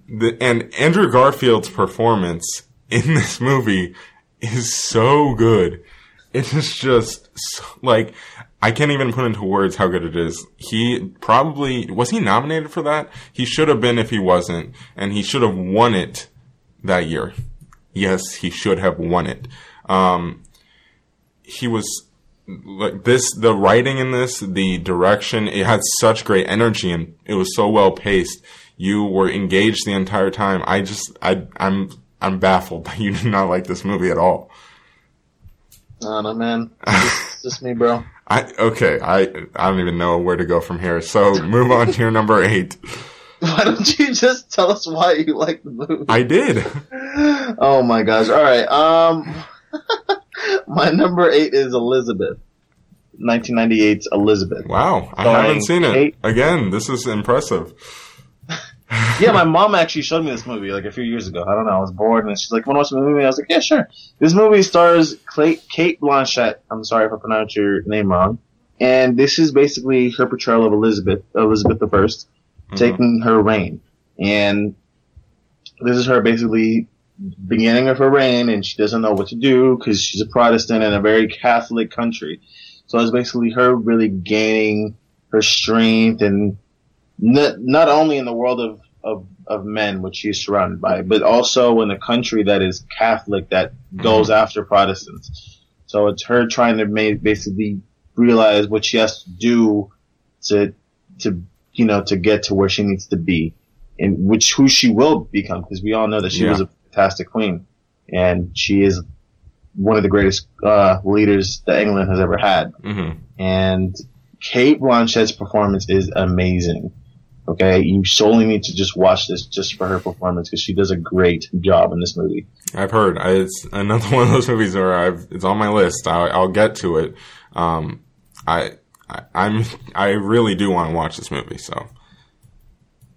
the, and Andrew Garfield's performance in this movie is so good. It is just like I can't even put into words how good it is. He probably was he nominated for that. He should have been if he wasn't, and he should have won it that year. Yes, he should have won it. Um, he was like this, the writing in this, the direction, it had such great energy and it was so well paced. You were engaged the entire time. I just, I, I'm, I'm baffled that you did not like this movie at all. I don't know, man. Just, just me, bro. I, okay, I, I don't even know where to go from here. So move on to your number eight. Why don't you just tell us why you like the movie? I did. oh my gosh! All right. Um, My number eight is Elizabeth. 1998's Elizabeth. Wow, I Starring haven't seen it. Cate- Again, this is impressive. Yeah, my mom actually showed me this movie like a few years ago. I don't know. I was bored, and she's like, "Want to watch the movie?" I was like, "Yeah, sure." This movie stars Clay- Cate Blanchett. I'm sorry if I pronounced your name wrong. And this is basically her portrayal of Elizabeth, Elizabeth the 1st mm-hmm. taking her reign. And this is her basically beginning of her reign, and she doesn't know what to do because she's a Protestant in a very Catholic country. So it's basically her really gaining her strength and not, not only in the world of, of, of men, which she's surrounded by, but also in a country that is Catholic that goes after Protestants. So it's her trying to make, basically realize what she has to do to, to, you know, to get to where she needs to be and which, who she will become, because we all know that she Yeah. was a fantastic queen and she is one of the greatest, uh, leaders that England has ever had hmm and Cate Blanchett's performance is amazing. Okay, you solely need to just watch this just for her performance because she does a great job in this movie. I've heard. I, it's another one of those movies where I've it's on my list. I, I'll get to it. Um, I, I I'm I really do want to watch this movie. So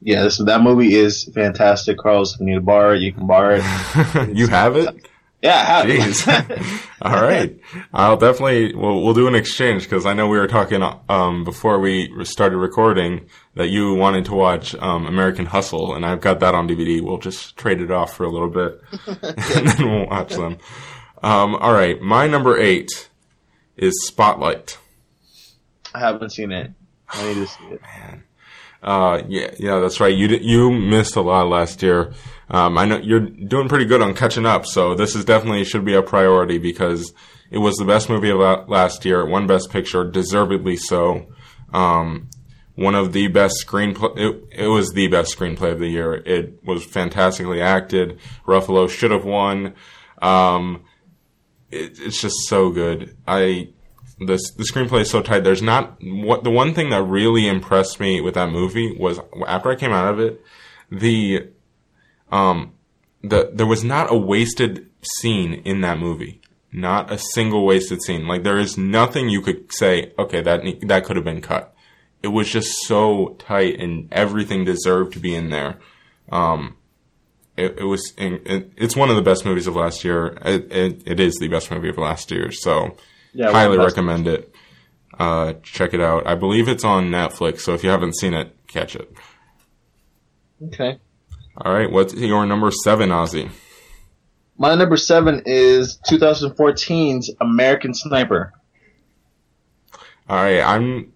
Yeah, this, that movie is fantastic, Carlos. If you need to borrow it, you can borrow it. you have it. Yeah, I have. Jeez. All right. I'll definitely, we'll, we'll do an exchange because I know we were talking, um, before we started recording that you wanted to watch, um, American Hustle and I've got that on DVD. We'll just trade it off for a little bit and then we'll watch them. Um, all right. My number eight is Spotlight. I haven't seen it. I need to see it. Man. Uh, yeah, yeah, that's right. You, you missed a lot last year. Um, I know you're doing pretty good on catching up, so this is definitely should be a priority because it was the best movie of last year. Won Best Picture, deservedly so. Um, one of the best screenplay. It, it was the best screenplay of the year. It was fantastically acted. Ruffalo should have won. Um, it, it's just so good. I the the screenplay is so tight. There's not what the one thing that really impressed me with that movie was after I came out of it, the um the there was not a wasted scene in that movie. Not a single wasted scene. Like there is nothing you could say, okay, that that could have been cut. It was just so tight and everything deserved to be in there. Um it, it was it, it's one of the best movies of last year. It, it, it is the best movie of last year. So Yeah, highly recommend it. Uh, check it out. I believe it's on Netflix, so if you haven't seen it, catch it. Okay. All right, what's your number seven, Ozzy? My number seven is 2014's American Sniper. All right, I'm.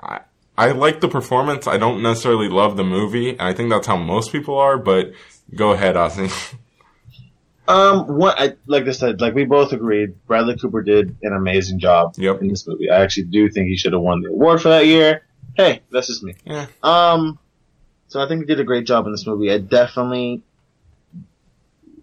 I, I like the performance. I don't necessarily love the movie. I think that's how most people are. But go ahead, Ozzy. Um, what I like I said, like we both agreed, Bradley Cooper did an amazing job Yep. in this movie. I actually do think he should have won the award for that year. Hey, that's just me. yeah. Um, so I think he did a great job in this movie. I definitely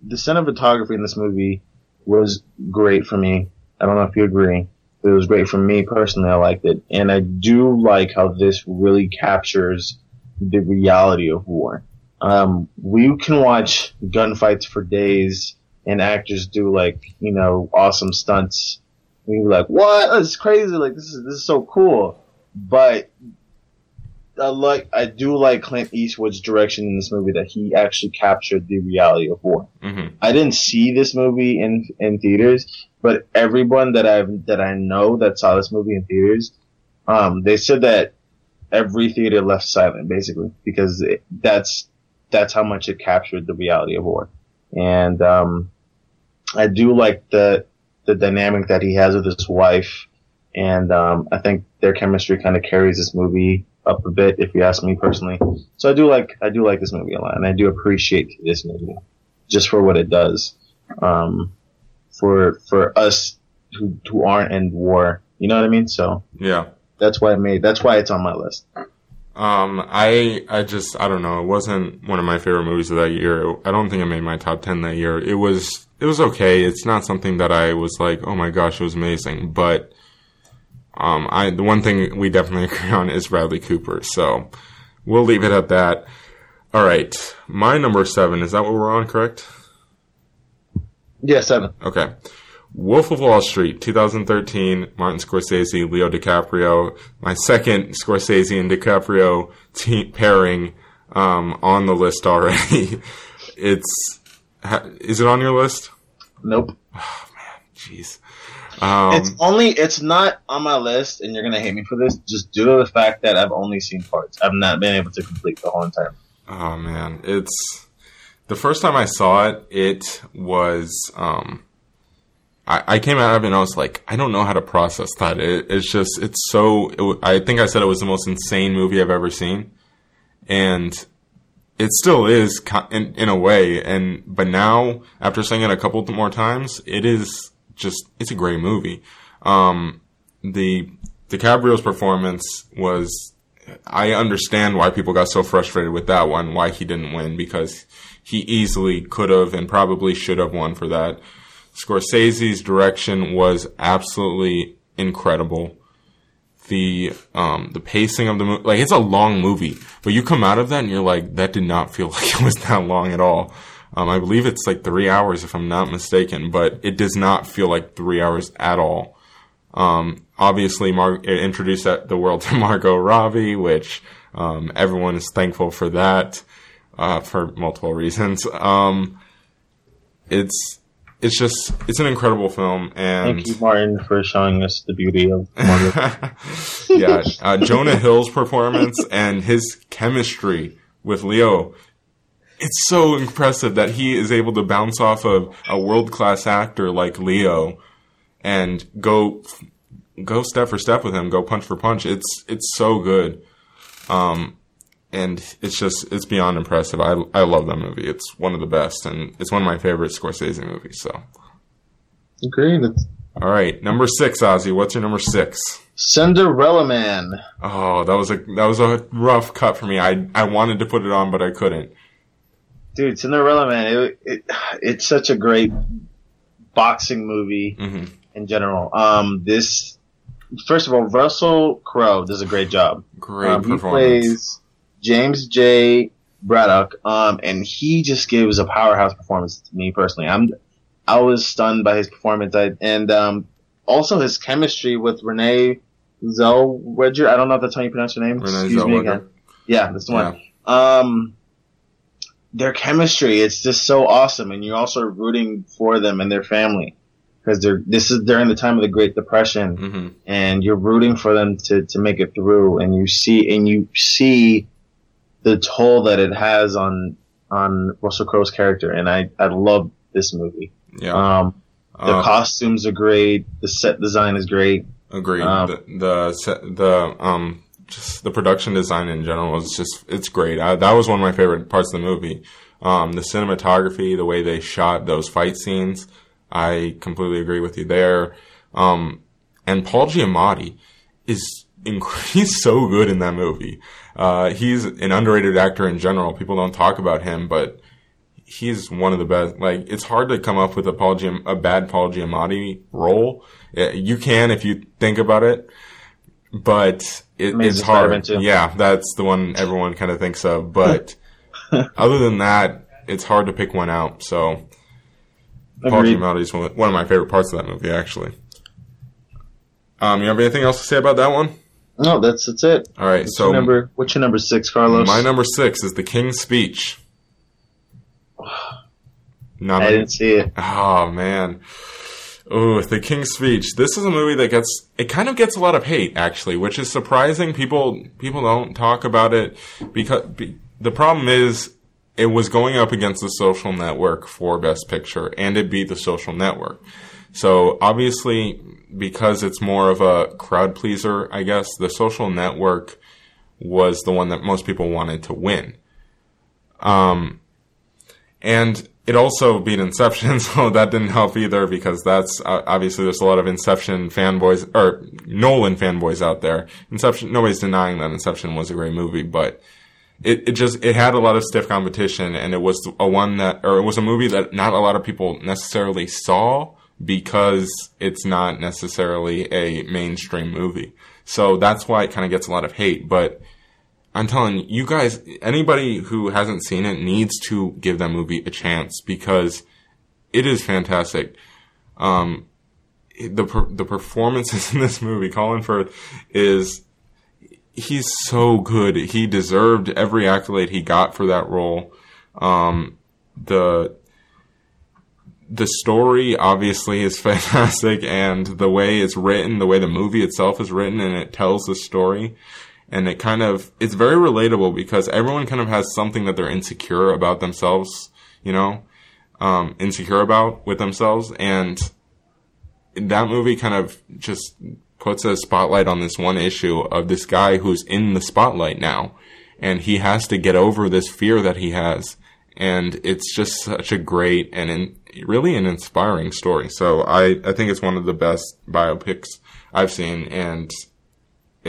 the cinematography in this movie was great for me. I don't know if you agree, but it was great for me personally. I liked it, and I do like how this really captures the reality of war. Um, we can watch gunfights for days and actors do like, you know, awesome stunts. And you're like, what? That's crazy. Like, this is, this is so cool. But I like, I do like Clint Eastwood's direction in this movie that he actually captured the reality of war. hmm I didn't see this movie in in theaters, but everyone that I that I know that saw this movie in theaters, um, they said that every theater left silent basically because it, that's that's how much it captured the reality of war, and um, I do like the the dynamic that he has with his wife, and um, I think their chemistry kind of carries this movie up a bit, if you ask me personally. So I do like I do like this movie a lot, and I do appreciate this movie just for what it does. Um, for for us who who aren't in war, you know what I mean. So Yeah. that's why I made that's why it's on my list. Um, I I just I don't know. It wasn't one of my favorite movies of that year. I don't think it made my top ten that year. It was it was okay. It's not something that I was like, oh my gosh, it was amazing. But um, I the one thing we definitely agree on is Bradley Cooper. So we'll leave it at that. All right, my number seven is that what we're on? Correct. Yeah, seven. Okay. Wolf of Wall Street, 2013, Martin Scorsese, Leo DiCaprio. My second Scorsese and DiCaprio te- pairing um, on the list already. it's ha- is it on your list? Nope. Oh, man. Jeez. Um, it's only it's not on my list, and you're gonna hate me for this, just due to the fact that I've only seen parts. I've not been able to complete the whole entire. Oh man, it's the first time I saw it. It was um, I, I came out of it and I was like, I don't know how to process that. It, it's just it's so. It, I think I said it was the most insane movie I've ever seen, and it still is in, in a way. And but now after seeing it a couple more times, it is just it's a great movie. Um, the DiCaprio's performance was I understand why people got so frustrated with that one, why he didn't win, because he easily could have and probably should have won for that. Scorsese's direction was absolutely incredible. The um the pacing of the movie, like it's a long movie, but you come out of that and you're like, that did not feel like it was that long at all. Um, I believe it's like three hours if I'm not mistaken, but it does not feel like three hours at all. Um, obviously, Mar- it introduced the world to Margot Robbie, which um, everyone is thankful for that uh, for multiple reasons. Um, it's it's just it's an incredible film, and Thank you, Martin, for showing us the beauty of Margaret. yeah, uh, Jonah Hill's performance and his chemistry with Leo. It's so impressive that he is able to bounce off of a world class actor like Leo and go go step for step with him, go punch for punch. It's it's so good, um, and it's just it's beyond impressive. I I love that movie. It's one of the best, and it's one of my favorite Scorsese movies. So, Agreed. All right, number six, Ozzy. What's your number six? Cinderella Man. Oh, that was a that was a rough cut for me. I I wanted to put it on, but I couldn't. Dude, Cinderella Man. It, it, it's such a great boxing movie hmm in general. Um, this, first of all, Russell Crowe does a great job. Great Um, he plays James J. Braddock, um, and he just gives a powerhouse performance to me personally. I'm, I was stunned by his performance, I, and um, also his chemistry with Renee Zellweger. I don't know if that's how you pronounce her name. Renee Excuse me Zellweger. again. Yeah, that's the one. Um, their chemistry, it's just so awesome, and you're also rooting for them and their family because they're this is during the time of the Great Depression hmm and you're rooting for them to, to make it through and you see and you see the toll that it has on on Russell Crowe's character and I, I love this movie. Yeah. Um the Uh, costumes are great, the set design is great. Agreed. Um, the the the um just the production design in general is just it's great. I, that was one of my favorite parts of the movie. Um, the cinematography, the way they shot those fight scenes, I completely agree with you there. Um, and Paul Giamatti is inc- he's so good in that movie. Uh, he's an underrated actor in general. People don't talk about him, but he's one of the best. Like it's hard to come up with a Paul Giam- a bad Paul Giamatti role. You can if you think about it, but it, it's hard. Yeah, that's the one everyone kind of thinks of. But other than that, it's hard to pick one out. So Paul. Giamatti is one of, one of my favorite parts of that movie, actually. Um, you have anything else to say about that one? No, that's that's it. All right, What's so your number what's your number six, Carlos? my number six is The King's Speech. Not I didn't see it. Oh man. Oh, The King's Speech. This is a movie that gets it kind of gets a lot of hate actually, which is surprising. People people don't talk about it because be, the problem is it was going up against the Social Network for Best Picture, and it beat the Social Network. So obviously, because it's more of a crowd pleaser, I guess the Social Network was the one that most people wanted to win. Um, and it also beat Inception, so that didn't help either because that's uh, obviously there's a lot of Inception fanboys or Nolan fanboys out there. Inception, nobody's denying that Inception was a great movie, but it, it just it had a lot of stiff competition, and it was a one that or it was a movie that not a lot of people necessarily saw because it's not necessarily a mainstream movie. So that's why it kind of gets a lot of hate, but. I'm telling you, you guys, anybody who hasn't seen it needs to give that movie a chance because it is fantastic. Um, the the performances in this movie, Colin Firth is he's so good. He deserved every accolade he got for that role. Um, the the story obviously is fantastic, and the way it's written, the way the movie itself is written, and it tells the story, and it kind of it's very relatable because everyone kind of has something that they're insecure about themselves, you know, um, insecure about with themselves, and that movie kind of just puts a spotlight on this one issue of this guy who's in the spotlight now, and he has to get over this fear that he has, and it's just such a great and in, really an inspiring story. So I I think it's one of the best biopics I've seen, and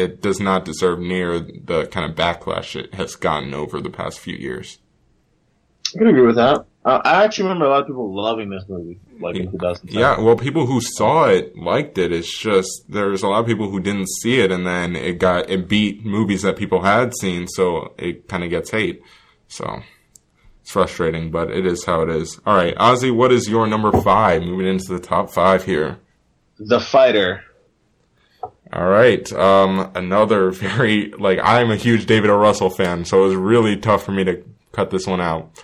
it does not deserve near the kind of backlash it has gotten over the past few years. I can agree with that. Uh, I actually remember a lot of people loving this movie, like in 2010. Yeah, well, people who saw it liked it. It's just there's a lot of people who didn't see it, and then it got it beat movies that people had seen, so it kind of gets hate. So it's frustrating, but it is how it is. All right, Ozzy, what is your number five? Moving into the top five here. The Fighter. All right, um, another very like I'm a huge David O. Russell fan, so it was really tough for me to cut this one out.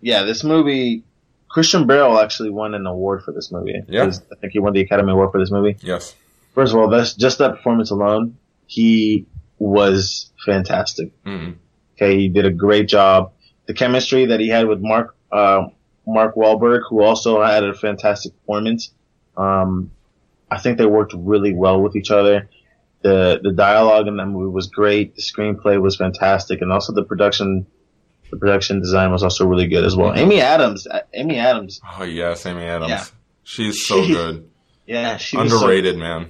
Yeah, this movie. Christian Bale actually won an award for this movie. Yeah. I think he won the Academy Award for this movie. Yes. First of all, that's just that performance alone. He was fantastic. Mm. Okay, he did a great job. The chemistry that he had with Mark uh, Mark Wahlberg, who also had a fantastic performance. Um, I think they worked really well with each other. The the dialogue in that movie was great. The screenplay was fantastic, and also the production the production design was also really good as well. Amy Adams, uh, Amy Adams, Oh yes, Amy Adams. Yeah. She's so She- good. yeah, she was so- Underrated, man.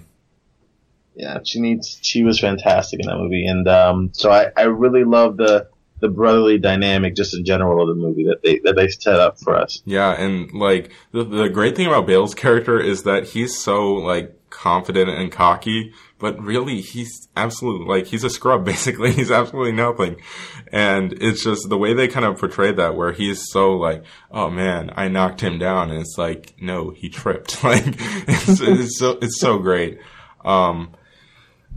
yeah, she needs. She was fantastic in that movie, and um, so I, I really love the the brotherly dynamic just in general of the movie that they that they set up for us. Yeah, and like the the great thing about Bale's character is that he's so like confident and cocky, but really he's absolutely like he's a scrub basically. He's absolutely nothing. And it's just the way they kind of portrayed that where he's so like, "Oh man, I knocked him down." And it's like, "No, he tripped." Like it's, it's so it's so great. Um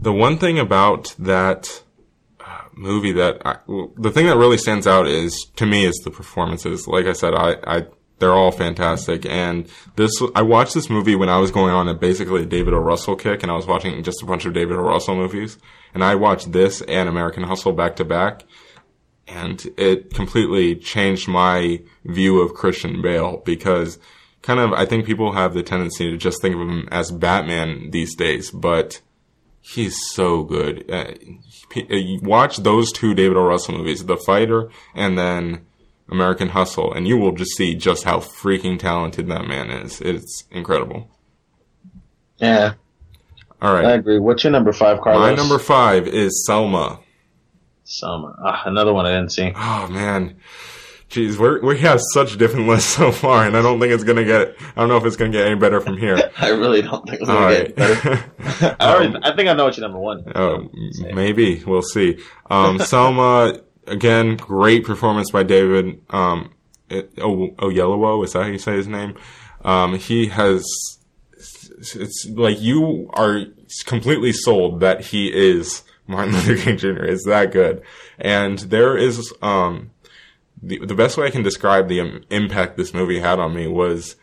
the one thing about that movie that I, the thing that really stands out is to me is the performances. Like I said, I, I they're all fantastic. And this I watched this movie when I was going on a basically a David O. Russell kick, and I was watching just a bunch of David O. Russell movies. And I watched this and American Hustle back to back, and it completely changed my view of Christian Bale because kind of I think people have the tendency to just think of him as Batman these days, but he's so good. Uh, Uh, watch those two David O. Russell movies, The Fighter and then American Hustle, and you will just see just how freaking talented that man is. It's incredible. Yeah, All right. I agree. What's your number five, Carlos? My number five is Selma. Selma. Ah, another one I didn't see. Oh man. Jeez, we're, we have such different lists so far, and I don't think it's gonna get. I don't know if it's gonna get any better from here. I really don't think it's All gonna right. get better. I, already, I think I know what your number one. is. Oh, maybe we'll see. Um, Selma again, great performance by David. Um, it, oh, Oyelowo, is that how you say his name? Um, he has. It's like you are completely sold that he is Martin Luther King Jr. Is that good, and there is um, the the best way I can describe the um, impact this movie had on me was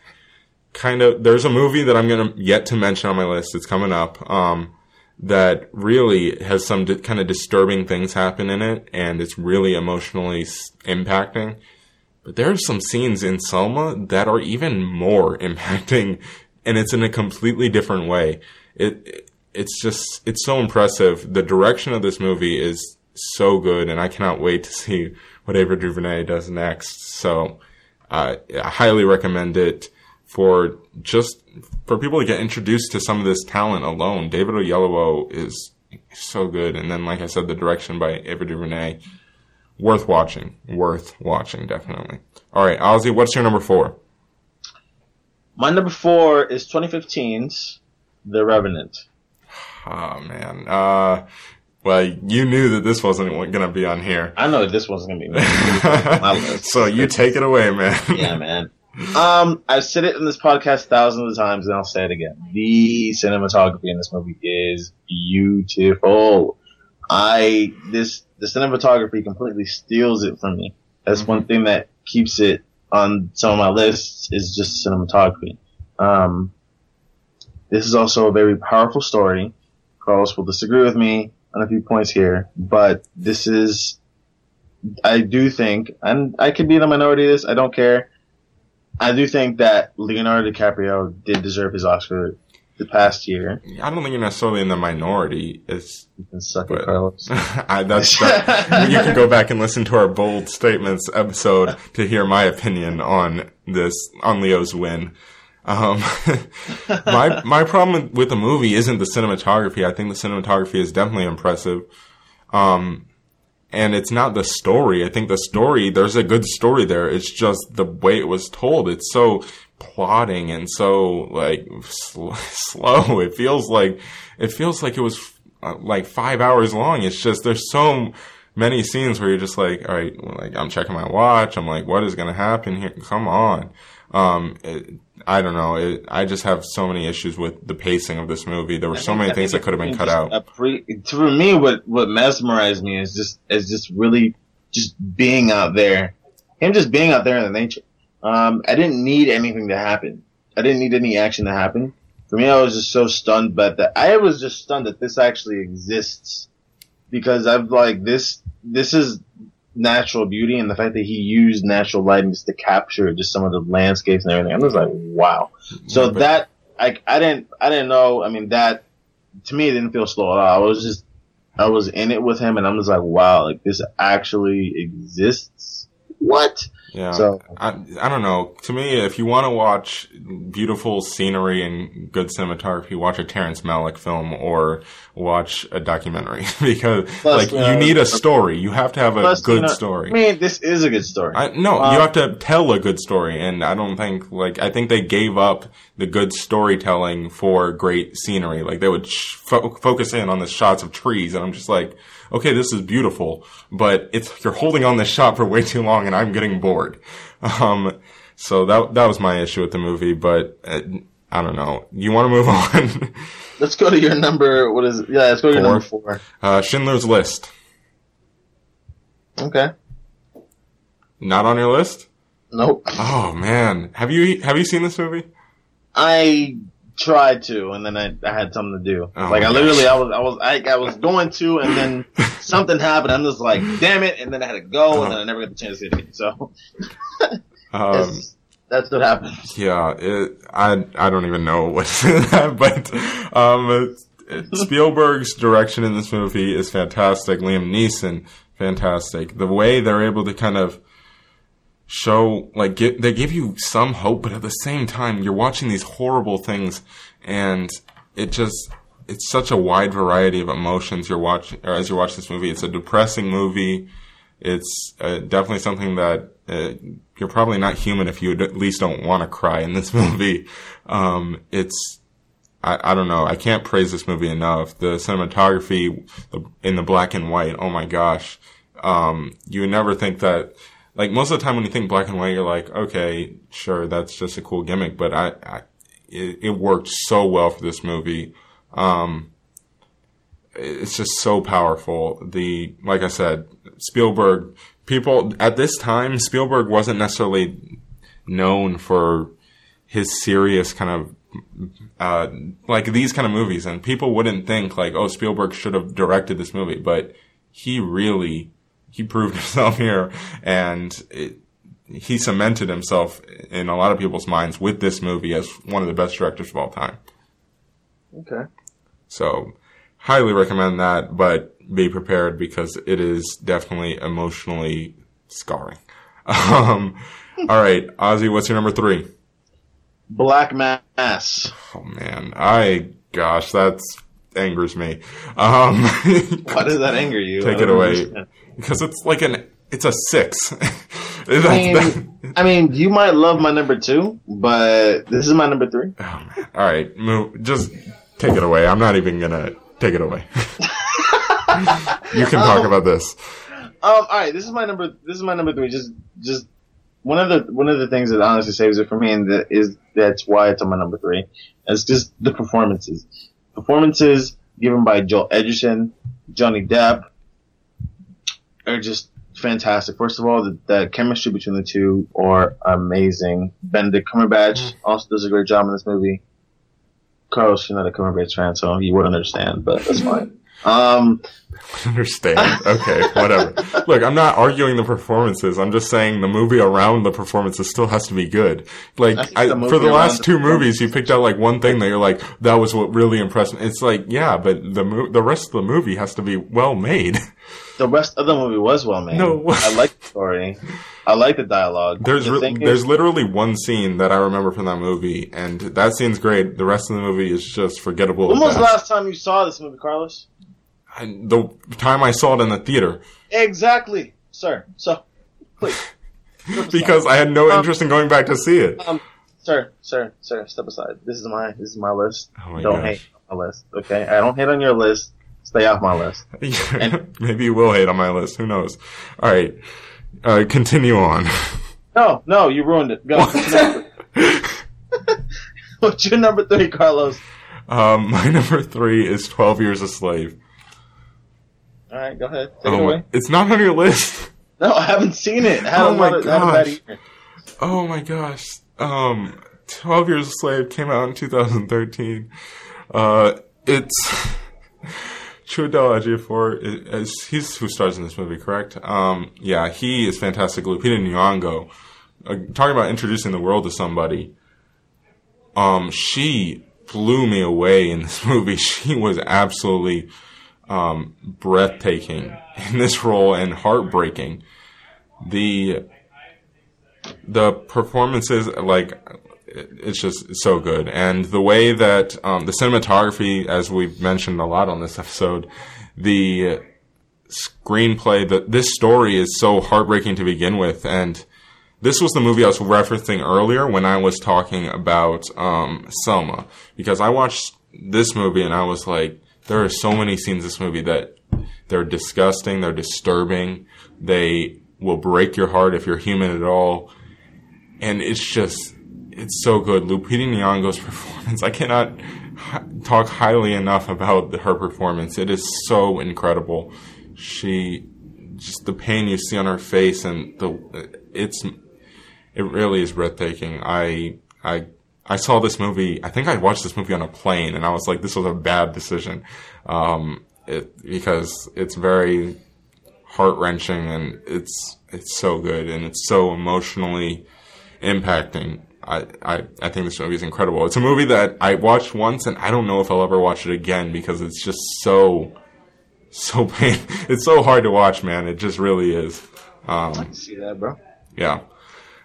kind of there's a movie that I'm gonna yet to mention on my list. It's coming up. Um, that really has some di- kind of disturbing things happen in it, and it's really emotionally s- impacting. But there are some scenes in Selma that are even more impacting, and it's in a completely different way. It, it it's just it's so impressive. The direction of this movie is so good, and I cannot wait to see what Ava DuVernay does next. So, uh, I highly recommend it for just for people to get introduced to some of this talent alone. David Oyelowo is so good, and then like I said, the direction by Ava DuVernay, worth watching. Worth watching, definitely. All right, Ozzy, what's your number four? My number four is 2015's The Revenant. Oh man. Uh, well, you knew that this wasn't going to be on here, I know that this wasn't be my my list. so you take it away, man. Yeah, man. Um, I've said it in this podcast thousands of times, and I'll say it again. The cinematography in this movie is beautiful. I this the cinematography completely steals it from me. That's one thing that keeps it on some of my lists is just cinematography. Um, this is also a very powerful story. Carlos will disagree with me on a few points here, but this is, I do think, and I could be in the minority of this, I don't care. I do think that Leonardo DiCaprio did deserve his Oscar the past year. I don't think you're necessarily in the minority. It's You can suck it, Carlos. I, that's that, you can go back and listen to our bold statements episode to hear my opinion on this on Leo's win. Um, my my problem with the movie isn't the cinematography. I think the cinematography is definitely impressive. Um, and it's not the story. I think the story, there's a good story there. It's just the way it was told. It's so plotting and so like sl- slow. It feels like, it feels like it was uh, like five hours long. It's just, there's so many scenes where you're just like, all right, like I'm checking my watch. I'm like, what is going to happen here? Come on. Um, it, I don't know. It, I just have so many issues with the pacing of this movie. There were so many things that could have been cut out. pre- for me, what what mesmerized me is just is just really just being out there, him just being out there in the nature. Um, I didn't need anything to happen. I didn't need any action to happen. For me, I was just so stunned but that. I was just stunned that this actually exists because I've like this. This is natural beauty, and the fact that he used natural lighting just to capture just some of the landscapes and everything. I'm just like, wow. So Yeah, that I I didn't I didn't know. I mean that to me it didn't feel slow at all. I was just I was in it with him, and I'm just like, wow, like this actually exists. What? Yeah. So- I, I don't know. To me, if you want to watch beautiful scenery and good cinematography, watch a Terrence Malick film or watch a documentary because Plus, like uh, you need a story. You have to have a Plus, good you know, story. I mean, this is a good story. I, no, Uh, you have to tell a good story, and I don't think like I think they gave up the good storytelling for great scenery. Like they would sh- fo- focus in on the shots of trees, and I'm just like, okay, this is beautiful, but it's you're holding on this shot for way too long, and I'm getting bored. Um, so that that was my issue with the movie, but uh, I don't know. You want to move on? let's go to your number. What is? It? Yeah, let's go to your number four. uh, Schindler's List, Okay. not on your list. Nope. Oh man, have you have you seen this movie? I tried to, and then I, I had something to do. Oh like I literally, gosh. I was, I was, I, I was going to, and then something happened. I'm just like, damn it, and then I had to go, and then I never got the chance to see it. So Um, that's, what happened. Yeah, it, I I don't even know what that, but um, Spielberg's direction in this movie is fantastic. Liam Neeson, fantastic. The way they're able to kind of show, like, gi- they give you some hope, but at the same time, you're watching these horrible things, and it just it's such a wide variety of emotions you're watching as you watch this movie. It's a depressing movie. It's uh, definitely something that uh, you're probably not human if you at least don't want to cry in this movie. Um, it's I, I don't know. I can't praise this movie enough. The cinematography in the black and white. Oh my gosh. Um, you would never think that. Like most of the time when you think black and white, you're like, okay, sure, that's just a cool gimmick. But I, I it, it worked so well for this movie. Um, it's just so powerful. The like I said, Spielberg. People at this time, Spielberg wasn't necessarily known for his serious kind of uh, like these kind of movies, and people wouldn't think like, oh, Spielberg should have directed this movie, but he really he proved himself here, and it, he cemented himself in a lot of people's minds with this movie as one of the best directors of all time. Okay. So, highly recommend that, but be prepared because it is definitely emotionally scarring. Um, all right, Ozzy, what's your number three? Black Mass. Oh man, I gosh, that's angers me. Um, Why does that anger you? Take it don't away. Because it's like an it's a six. I mean, I mean, you might love my number two, but this is my number three. oh. All right, move. Just take it away. I'm not even gonna take it away. you can talk about this. Um, all right, this is my number. This is my number three. Just, just one of the one of the things that honestly saves it for me, and that is that's why it's on my number three. It's just the performances. Performances given by Joel Edgerton, Johnny Depp, are just fantastic. First of all, the, the chemistry between the two are amazing. Benedict Cumberbatch mm-hmm. also does a great job in this movie. Carlos, you're not a Cumberbatch fan, so you wouldn't understand, but that's fine. Um, Understand? Okay, whatever. Look, I'm not arguing the performances. I'm just saying the movie around the performances still has to be good. Like, I the for the last the two movies, you picked out like one thing that you're like, that was what really impressed me. It's like, yeah, but the mo- the rest of the movie has to be well made. the rest of the movie was well made. No. I like the story. I like the dialogue. There's the re- there's is, literally one scene that I remember from that movie, and that scene's great. The rest of the movie is just forgettable. when was the last time you saw this movie, Carlos? I- the time I saw it in the theater Exactly, sir. So, please. because. I had no Um, interest in going back to see it. um, sir, sir, sir, step aside. This is my this is my list. Oh my don't gosh. hate on my list, okay? I don't hate on your list. Stay off my list. Maybe you will hate on my list. Who knows? All right, uh, continue on. No, no, you ruined it. Go. What's your number three, Carlos? um, my number three is Twelve Years a Slave. All right, go ahead. Take it Oh, away. it's not on your list. No, I haven't seen it. Oh my lot of- had a bad gosh. Oh my gosh. Um, 12 Years a Slave came out in 2013. Uh, it's Chiwetel Ejiofor is he's who stars in this movie, correct? Um, yeah, he is fantastic. Lupita Nyong'o, uh, talking about introducing the world to somebody. Um, she blew me away in this movie. She was absolutely um, breathtaking in this role and heartbreaking. The the performances like it's just so good. And the way that um, the cinematography as we've mentioned a lot on this episode the screenplay that this story is so heartbreaking to begin with. And this was the movie I was referencing earlier when I was talking about um, Selma. Because I watched this movie and I was like there are so many scenes in this movie that they're disgusting they're disturbing they will break your heart if you're human at all and it's just it's so good. Lupita Nyong'o's performance, I cannot talk highly enough about her performance. It is so incredible. She just the pain you see on her face and the it's it really is breathtaking. I I I saw this movie. I think I watched this movie on a plane, and I was like, this was a bad decision, um, it, because it's very heart wrenching and it's it's so good and it's so emotionally impacting. I, I, I think this movie is incredible. It's a movie that I watched once and I don't know if I'll ever watch it again because it's just so, so pain. It's so hard to watch, man. It just really is. Um, See that, bro? yeah.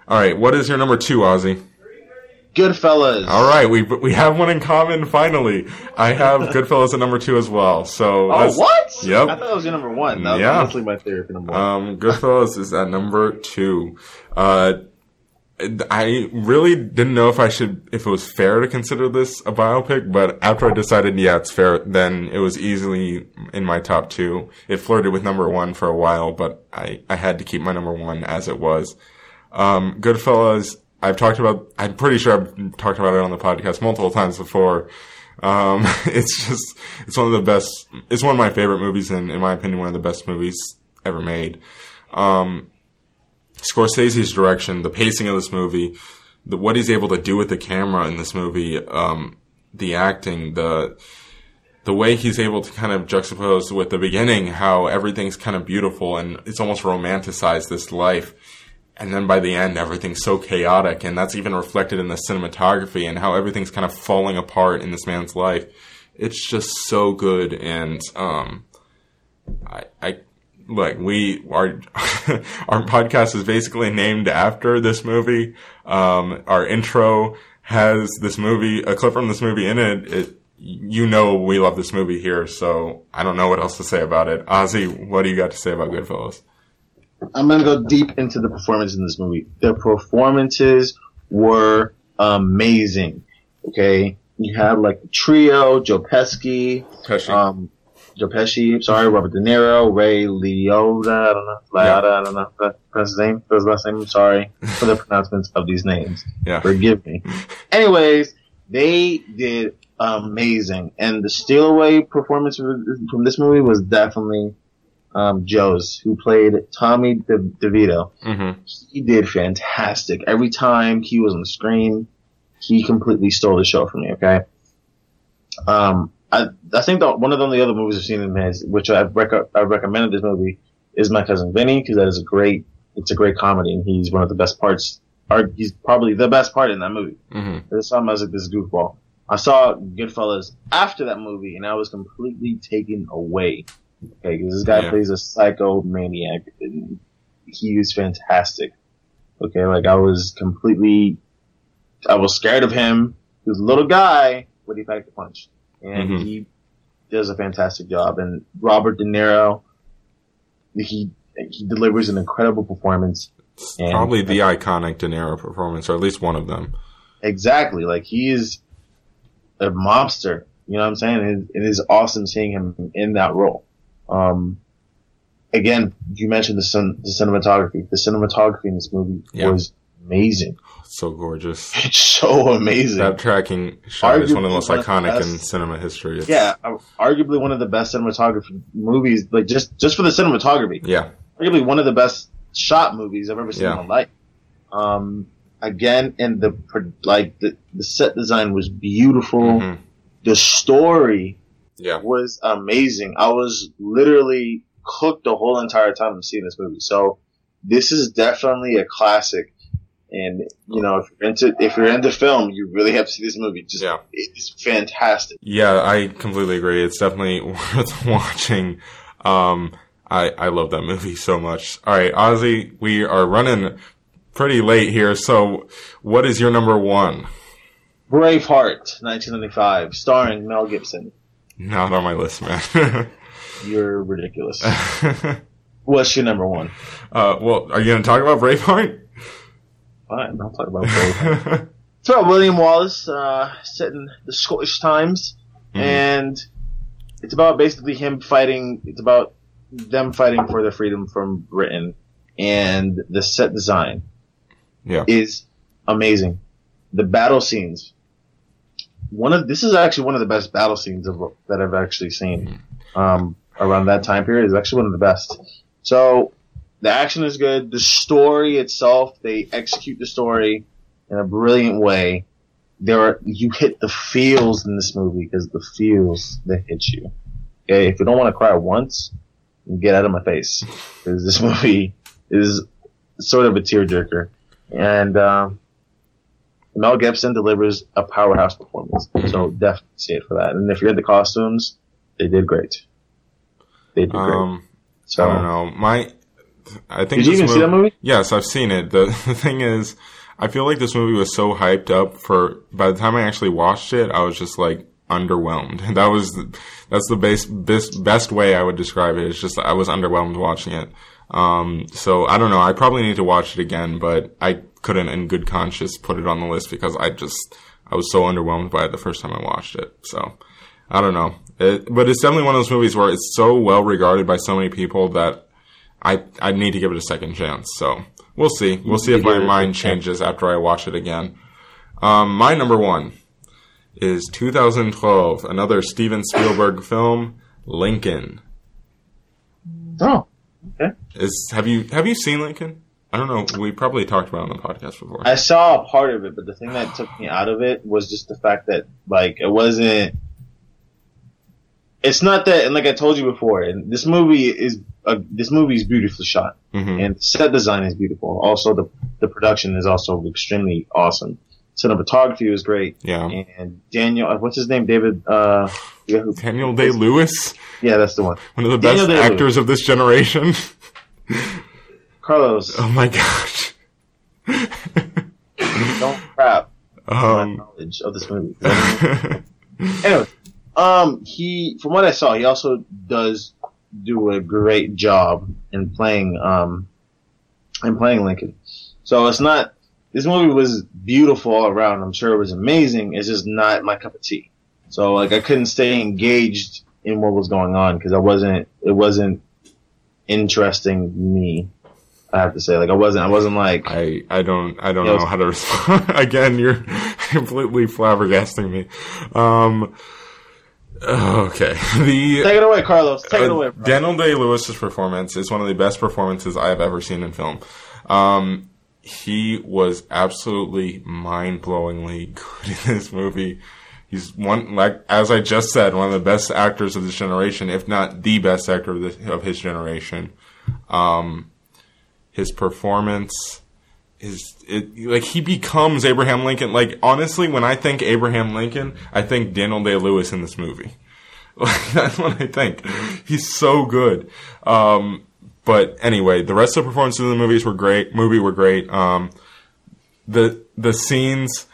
All right. What is your number two, Ozzy? Goodfellas. All right. We, we have one in common finally. I have Goodfellas at number two as well. So, Oh, what? Yep. I thought that was your number one. That was Yeah. honestly my favorite number one. Um, Goodfellas is at number two. Uh, I really didn't know if I should, if it was fair to consider this a biopic, but after I decided, yeah, it's fair, then it was easily in my top two. It flirted with number one for a while, but I, I had to keep my number one as it was. Um, Goodfellas, I've talked about, I'm pretty sure I've talked about it on the podcast multiple times before. Um, it's just, it's one of the best, it's one of my favorite movies and in my opinion, one of the best movies ever made. Um, Scorsese's direction, the pacing of this movie, the, what he's able to do with the camera in this movie, um, the acting, the, the way he's able to kind of juxtapose with the beginning, how everything's kind of beautiful and it's almost romanticized this life. And then by the end, everything's so chaotic, and that's even reflected in the cinematography and how everything's kind of falling apart in this man's life. It's just so good, and um, I, I like we our our podcast is basically named after this movie. Um, our intro has this movie, a clip from this movie in it. It you know we love this movie here, so I don't know what else to say about it. Ozzy, what do you got to say about Goodfellas? I'm gonna go deep into the performance in this movie. The performances were amazing. Okay, you have like the trio, Joe Pesci, Pesci. um, Joe Pesci. Sorry, Robert De Niro, Ray Liotta. I don't know. Liotta. I don't know. That's his name. That's his last name. I'm sorry for the pronouncements of these names. Yeah. Forgive me. Anyways, they did amazing, and the steal away performance from this movie was definitely um, Joe's, who played Tommy De- DeVito. hmm He did fantastic. Every time he was on the screen, he completely stole the show from me. Okay. Um, I I think that one of the only other movies I've seen has, which I've rec- I recommended this movie, is My Cousin Vinny because that is a great. It's a great comedy, and he's one of the best parts. Or he's probably the best part in that movie. hmm I saw him as like this goofball. I saw Goodfellas after that movie, and I was completely taken away. Okay, because this guy Yeah. plays a psycho maniac, and he is fantastic. Okay, like I was completely, I was scared of him. He was a little guy, but he packed a punch, and Mhm. he does a fantastic job. And Robert De Niro, he he delivers an incredible performance. And- probably the iconic De Niro performance, or at least one of them. Exactly. Like he is a mobster. You know what I'm saying? It, it is awesome seeing him in that role. Um, again, you mentioned the cin- the cinematography. The cinematography in this movie Yeah. was amazing. So gorgeous. It's so amazing. That tracking shot is one of the most Arguably of the iconic in cinema history. It's, yeah, arguably one of the best cinematography movies. Like just just for the cinematography, Yeah. arguably one of the best shot movies I've ever seen Yeah. in my life. Um, again, and the like the the set design was beautiful. Mhm. The story Yeah. was amazing. I was literally hooked the whole entire time I'm seeing this movie. So this is definitely a classic. And you know, if you're into if you're into film, you really have to see this movie. Just Yeah. it's fantastic. Yeah, I completely agree. It's definitely worth watching. Um, I, I love that movie so much. All right, Ozzy, we are running pretty late here. So what is your number one? Braveheart, 1995, starring Mel Gibson. Not on my list, man. You're ridiculous. What's your number one? uh, well, are you going to talk about Braveheart? Fine, I'll talk about Braveheart. It's about William Wallace, uh, set in the Scottish times, Mhm. and it's about basically him fighting. It's about them fighting for their freedom from Britain, and the set design Yeah. is amazing. The battle scenes. One of this is actually one of the best battle scenes of, that I've actually seen. Um, around that time period is actually one of the best. So the action is good. The story itself, they execute the story in a brilliant way. There are you hit the feels in this movie because the feels that hit you. Okay, if you don't want to cry once, get out of my face because this movie is sort of a tearjerker, and um, Mel Gibson delivers a powerhouse performance. So definitely see it for that. And if you're into costumes, they did great. They did great. Um, So I don't know. My, I think Did you even see that movie? Yes, I've seen it. The, the thing is, I feel like this movie was so hyped up for, by the time I actually watched it, I was just like underwhelmed. That was, that's the base, best, best way I would describe it. It's just, I was underwhelmed watching it. Um, so I don't know. I probably need to watch it again, but I couldn't in good conscience put it on the list because I just, I was so underwhelmed by it the first time I watched it. So I don't know. It, but it's definitely one of those movies where it's so well regarded by so many people that I I need to give it a second chance. So we'll see. We'll see if my give it a mind changes after I watch it again. Um, my number one is 2012, another Steven Spielberg film, Lincoln. Oh, okay. Is have you have you seen Lincoln? I don't know. We probably talked about it on the podcast before. I saw a part of it, but the thing that took me out of it was just the fact that like it wasn't. It's not that, and like I told you before, and this movie is uh, this movie is beautifully shot, hmm and set design is beautiful. Also, the the production is also extremely awesome. Cinematography was great, Yeah. and Daniel, uh, what's his name, David? Uh, yeah, who- Daniel Day Lewis, yeah, that's the one. one of the Daniel best Day-Lewis. actors of this generation. Carlos, oh my gosh. don't crap my um, knowledge of this movie. anyway, um, he from what I saw, he also does do a great job in playing um in playing Lincoln. So it's not this movie was beautiful all around. I'm sure it was amazing. It's just not my cup of tea. So like I couldn't stay engaged in what was going on because I wasn't it wasn't interesting me. I have to say, like I wasn't I wasn't like I, I don't I don't Yeah, know it's- how to respond. Again, you're completely flabbergasting me. Um, okay, the take it away, Carlos. Take it Uh, away. bro. Daniel Day Lewis's performance is one of the best performances I have ever seen in film. Um, he was absolutely mind blowingly good in this movie. He's one, like, as I just said, one of the best actors of this generation, if not the best actor of, this, of his generation. Um, his performance is, it, like, he becomes Abraham Lincoln. Like, honestly, when I think Abraham Lincoln, I think Daniel Day Lewis in this movie. Like, that's what I think. He's so good. Um, but anyway, the rest of the performances in the movies were great. Movie were great. Um, the the scenes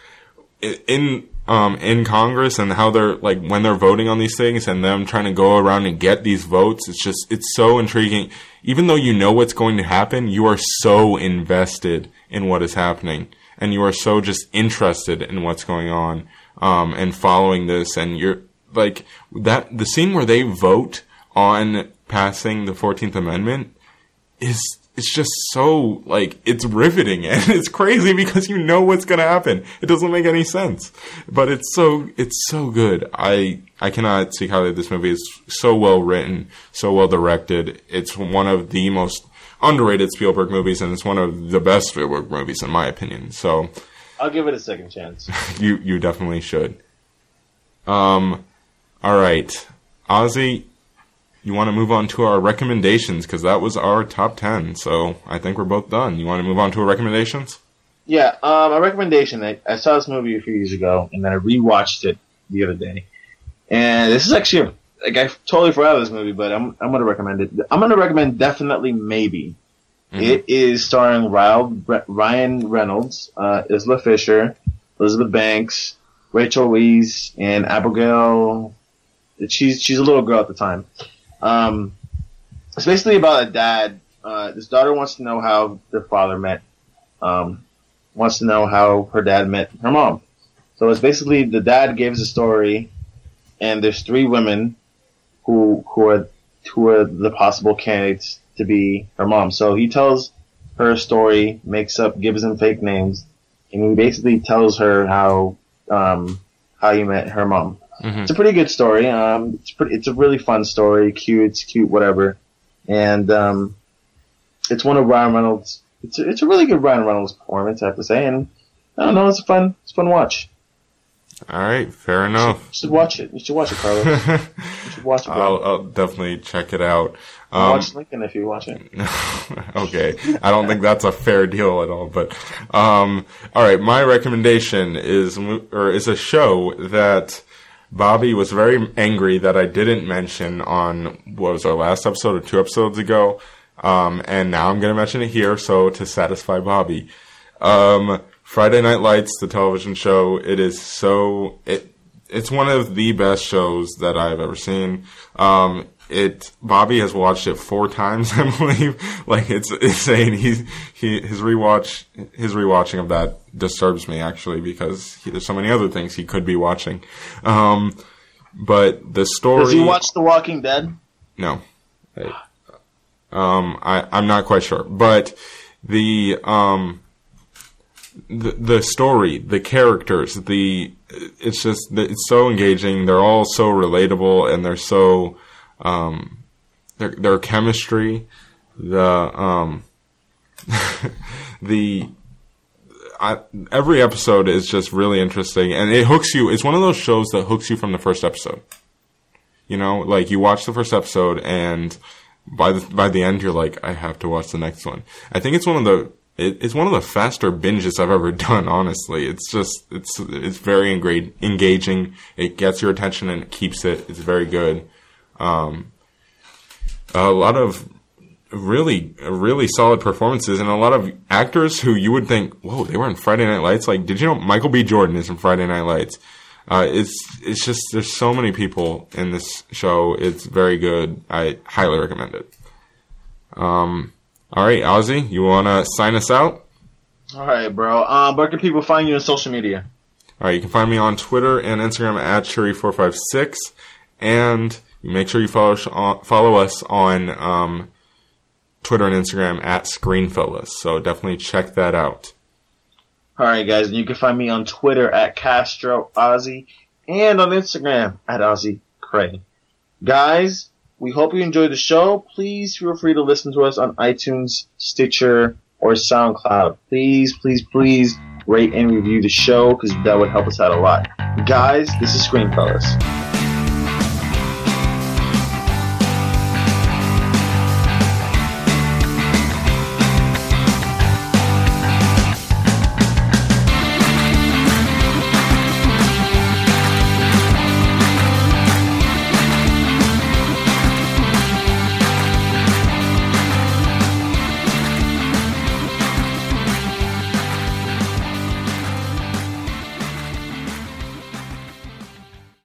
in um in Congress and how they're like when they're voting on these things and them trying to go around and get these votes. It's just it's so intriguing. Even though you know what's going to happen, you are so invested in what is happening, and you are so just interested in what's going on um, and following this. And you're like that the scene where they vote on passing the Fourteenth Amendment is it's just so like it's riveting and it's crazy because you know what's gonna happen. It doesn't make any sense, but it's so it's so good. I I cannot see how this movie. is so well written, so well directed. It's one of the most underrated Spielberg movies, and it's one of the best Spielberg movies in my opinion. So I'll give it a second chance. you you definitely should. Um, all right, Ozzy, you want to move on to our recommendations because that was our top ten. So I think we're both done. You want to move on to our recommendations? Yeah, um, a recommendation. I, I saw this movie a few years ago, and then I rewatched it the other day. And this is actually a, like I totally forgot this movie, but I'm I'm gonna recommend it. I'm gonna recommend definitely maybe. It is starring Ryan Ryan Reynolds, uh, Isla Fisher, Elizabeth Banks, Rachel Weisz, and Abigail. She's she's a little girl at the time. Um, it's basically about a dad. Uh, his daughter wants to know how their father met. Um, wants to know how her dad met her mom. So it's basically the dad gives a story, and there's three women who who are who are the possible candidates to be her mom. So he tells her a story, makes up, gives them fake names, and he basically tells her how um, how he met her mom. Mhm. It's a pretty good story. Um, it's pretty. It's a really fun story. Cute. It's cute. Whatever. And um, it's one of Ryan Reynolds. It's a, it's a really good Ryan Reynolds performance, I have to say. And I don't know. It's a fun. It's a fun watch. All right, fair enough. You should watch it. You should watch it, Carlos. You should watch it. I'll, I'll definitely check it out. Um, watch Lincoln if you watch it. okay, I don't think that's a fair deal at all. But um, all right, my recommendation is or is a show that Bobby was very angry that I didn't mention on what was our last episode or two episodes ago, um, and now I'm going to mention it here. So to satisfy Bobby, um, Friday Night Lights, the television show, it is so it. It's one of the best shows that I've ever seen. Um, it Bobby has watched it four times, I believe. Like it's insane. He's he his rewatch his rewatching of that disturbs me actually because he, there's so many other things he could be watching. Um, but the story. Does he watch The Walking Dead? No. Um, I, I'm not quite sure, but the, um, the, the story, the characters, the, it's just, it's so engaging. They're all so relatable and they're so, um, their, their chemistry, the, um, the, I, every episode is just really interesting and it hooks you. It's one of those shows that hooks you from the first episode. You know, like you watch the first episode and by the by the end you're like, I have to watch the next one. I think it's one of the it, it's one of the faster binges I've ever done. Honestly, it's just it's it's very engaging. It gets your attention and it keeps it. It's very good. Um, a lot of really really solid performances and a lot of actors who you would think, whoa, they were in Friday Night Lights. Like, did you know Michael B. Jordan is in Friday Night Lights? Uh, it's it's just there's so many people in this show. It's very good. I highly recommend it. Um, all right, Ozzy, you want to sign us out? All right, bro. Um, where can people find you on social media? All right, you can find me on Twitter and Instagram at Cherry456, and Make sure you follow follow us on um, Twitter and Instagram at Screenfellas. So definitely check that out. All right, guys, and you can find me on Twitter at Castro Ozzy and on Instagram at Ozzy Craig. Guys, we hope you enjoyed the show. Please feel free to listen to us on iTunes, Stitcher, or SoundCloud. Please, please, please rate and review the show because that would help us out a lot. Guys, this is Screenfellas.